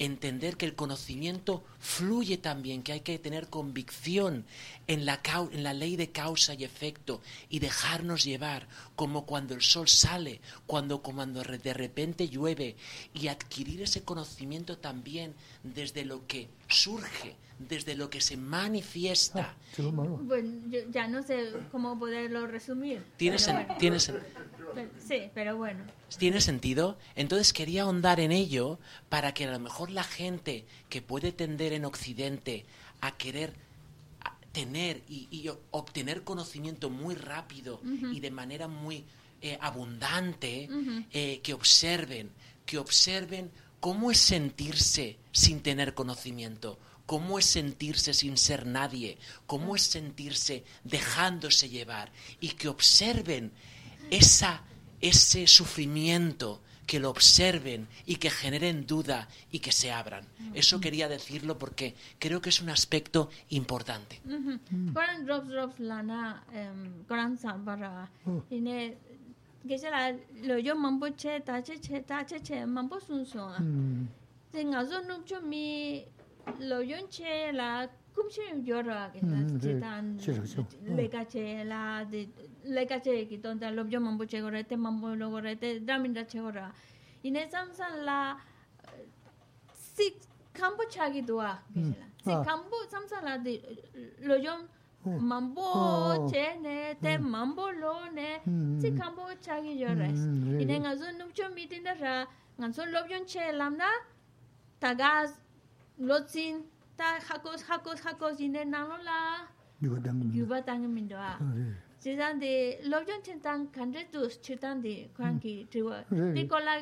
entender que el conocimiento fluye también, que hay que tener convicción en la, en la ley de causa y efecto y dejarnos llevar, como cuando el sol sale, cuando, cuando de repente llueve, y adquirir ese conocimiento también desde lo que surge, desde lo que se manifiesta. Bueno, ya no sé cómo poderlo resumir. Tiene, pero sí, pero bueno. ¿Tiene sentido? Entonces quería ahondar en ello para que a lo mejor la gente que puede tender en Occidente a querer tener y, obtener conocimiento muy rápido y de manera muy eh, abundante, eh, que observen, que observen cómo es sentirse sin tener conocimiento cómo es sentirse sin ser nadie, cómo es sentirse dejándose llevar y que observen esa, ese sufrimiento, que lo observen y que generen duda y que se abran. Eso quería decirlo porque creo que es un aspecto importante. Koran drops drops lana Koran sambara. Ine que se la lo yo mambo che ta che che ta che che mambo sun sun. 음. Se ngazo nu chu mi loyon che la kumshin yoro ge ta chitan lega che la lega che ki ton da lobyo mambo che gore te mambo lo gore te damin da che gore ine samsan la si kambo chagi doa ge si kambo samsan la de loyon mambo che ne te mambo lo ne si kambo chagi yoro ine ngazo nupcho mitin da ra ngazo lobyon che lamna tagaz na tagas lotzin ta hakos hakos hakos ine nalo la 이거 당근. yuba tang min do a 네. jidan de lobjon chen tang kandre dus chitan de kranki triwa Mm. de kola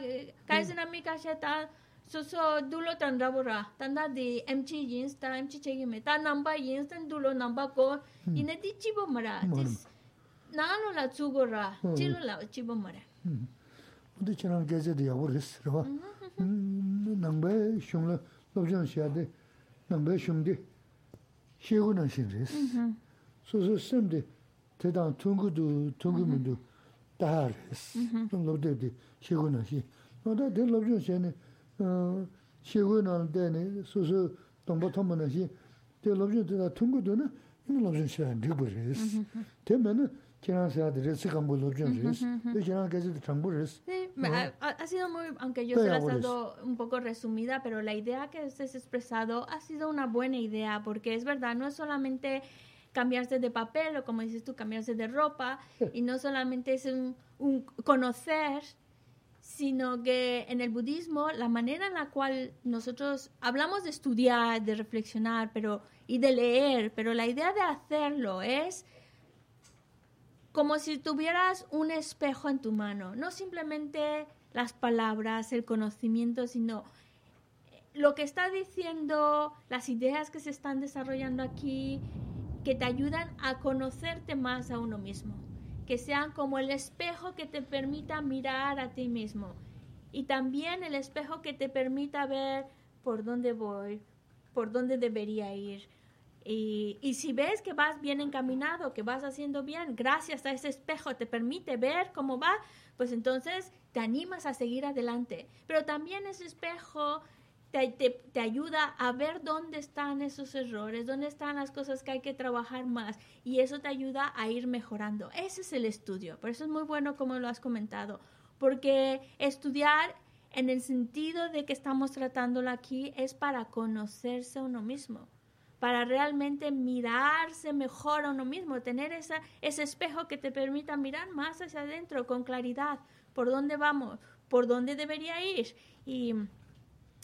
kaisena mi ka sheta so so dulo tan rabura tanda de mg jeans ta mg chegi me ta number jeans tan dulo number ko ine di chibo mara Mara. jis nalo la chugora Mm. chilo la chibo mara 근데 지난 계제도 야고랬어. 봐. 음, 남배 흉을 로전 시야데. 남배 흉데. 시고는 신레스. 소소 쌤데 대단 통구도 통구면도 다르스. 좀 lobzhan shiade nangba shungdi shegu nang shingres. Soso semdi tedang tungu du, tungu mindu daha res. Nang lobdebdi shegu nang shi. Oda de lobzhan shiade shegu nang dani soso tongbo tombo nang shi. De lobzhan tedang tungu du na, ina lobzhan shiade ribu res. Te mena 면은 kiran de resi kambu lobjun res, de kiran gazi de chambu res. Sí, ha, ha- ha sido muy, aunque yo se la he dado un poco resumida, pero la idea que has expresado ha sido una buena idea, porque es verdad, no es solamente cambiarse de papel o como dices tú, cambiarse de ropa, y no solamente es un, un conocer, sino que en el budismo la manera en la cual nosotros hablamos de estudiar, de reflexionar, pero y de leer, pero la idea de hacerlo es como si tuvieras un espejo en tu mano, no simplemente las palabras, el conocimiento, sino lo que está diciendo, las ideas que se están desarrollando aquí, que te ayudan a conocerte más a uno mismo, que sean como el espejo que te permita mirar a ti mismo. Y también el espejo que te permita ver por dónde voy, por dónde debería ir. Y, si ves que vas bien encaminado, que vas haciendo bien, gracias a ese espejo te permite ver cómo va, pues entonces te animas a seguir adelante. Pero también ese espejo te, ayuda a ver dónde están esos errores, dónde están las cosas que hay que trabajar más. Y eso te ayuda a ir mejorando. Ese es el estudio. Por eso es muy bueno como lo has comentado. Porque estudiar en el sentido de que estamos tratándolo aquí es para conocerse uno mismo para realmente mirarse mejor a uno mismo, tener esa, ese espejo que te permita mirar más hacia adentro con claridad, por dónde vamos, por dónde debería ir y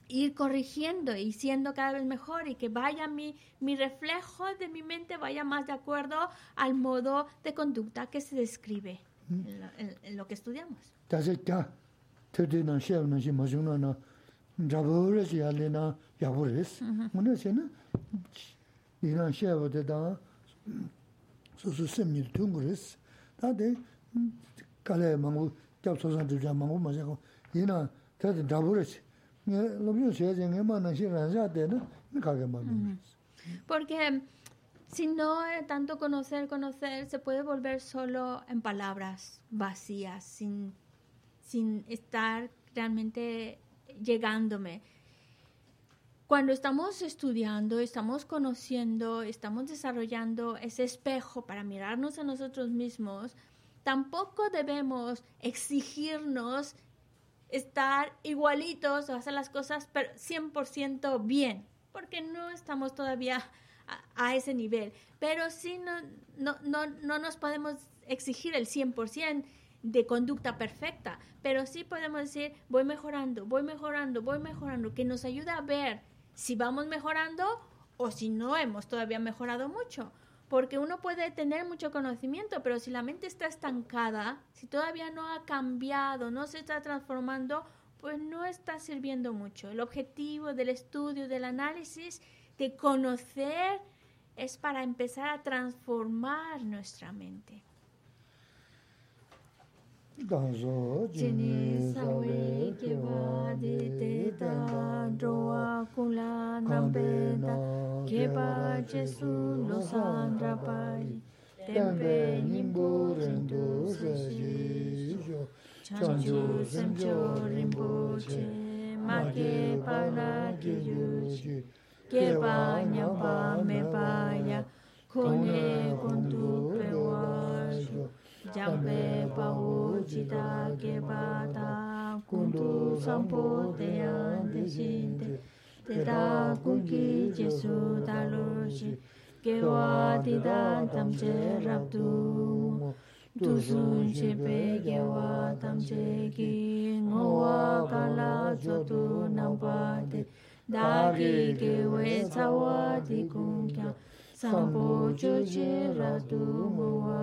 ir corrigiendo y siendo cada vez mejor y que vaya mi, mi reflejo de mi mente vaya más de acuerdo al modo de conducta que se describe en lo, en- en lo que estudiamos. 다시 까 테드나 셰브나 시 마중나나 잡으레스 야레나 야부레스. 뭐네세나 이란 셰브데다 소소 셈니 퉁구레스. 다데 칼레 망고 잡소산 주자 망고 마자고 이나 테드 잡으레스. 네 로비오 셰쟁에 마나 시란자데나 가게 마미. Porque si no es tanto conocer, conocer, se puede volver solo en palabras vacías, sin, sin estar realmente llegándome. Cuando estamos estudiando, estamos conociendo, estamos desarrollando ese espejo para mirarnos a nosotros mismos, tampoco debemos exigirnos estar igualitos o hacer las cosas pero 100% bien, porque no estamos todavía a, a ese nivel. Pero sí no, no, no, no nos podemos exigir el 100% de conducta perfecta, pero sí podemos decir, voy mejorando, voy mejorando, voy mejorando, que nos ayuda a ver si vamos mejorando o si no hemos todavía mejorado mucho. Porque uno puede tener mucho conocimiento, pero si la mente está estancada, si todavía no ha cambiado, no se está transformando, pues no está sirviendo mucho. El objetivo del estudio, del análisis, de conocer, es para empezar a transformar nuestra mente. jini sawe keba di teta drowa kula nambe da keba jesu lo sandra pari tempe nimbo rendo seji chanjo semjo rimbo che ma ke pana ki yuji keba nyapa me paya kone kondu jambe pau chita ke pata kundu sampo te ante sinte te da kunki jesu daloshi ke wa ti ta tam che rabdu tu tu sun che pe ke wa tam che ki ngo wa ka la cho tu nam pa te da ki ke we sa wa ti kun kya sampo cho che ra tu mo wa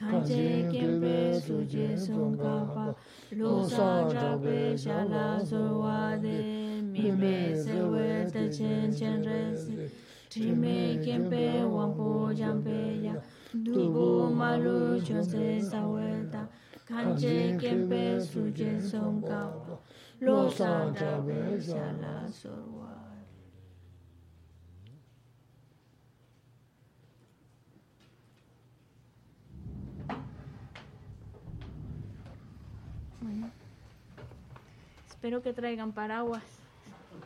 kempe suje son kapa, lo sa jabe shala sorwa de, mi me se we te chen chen re si, trime kempe wampo jampe ya, dubu malu chon se sa weta, kanje kempe suje son kapa, lo sa jabe shala sorwa. Bueno. Espero que traigan paraguas.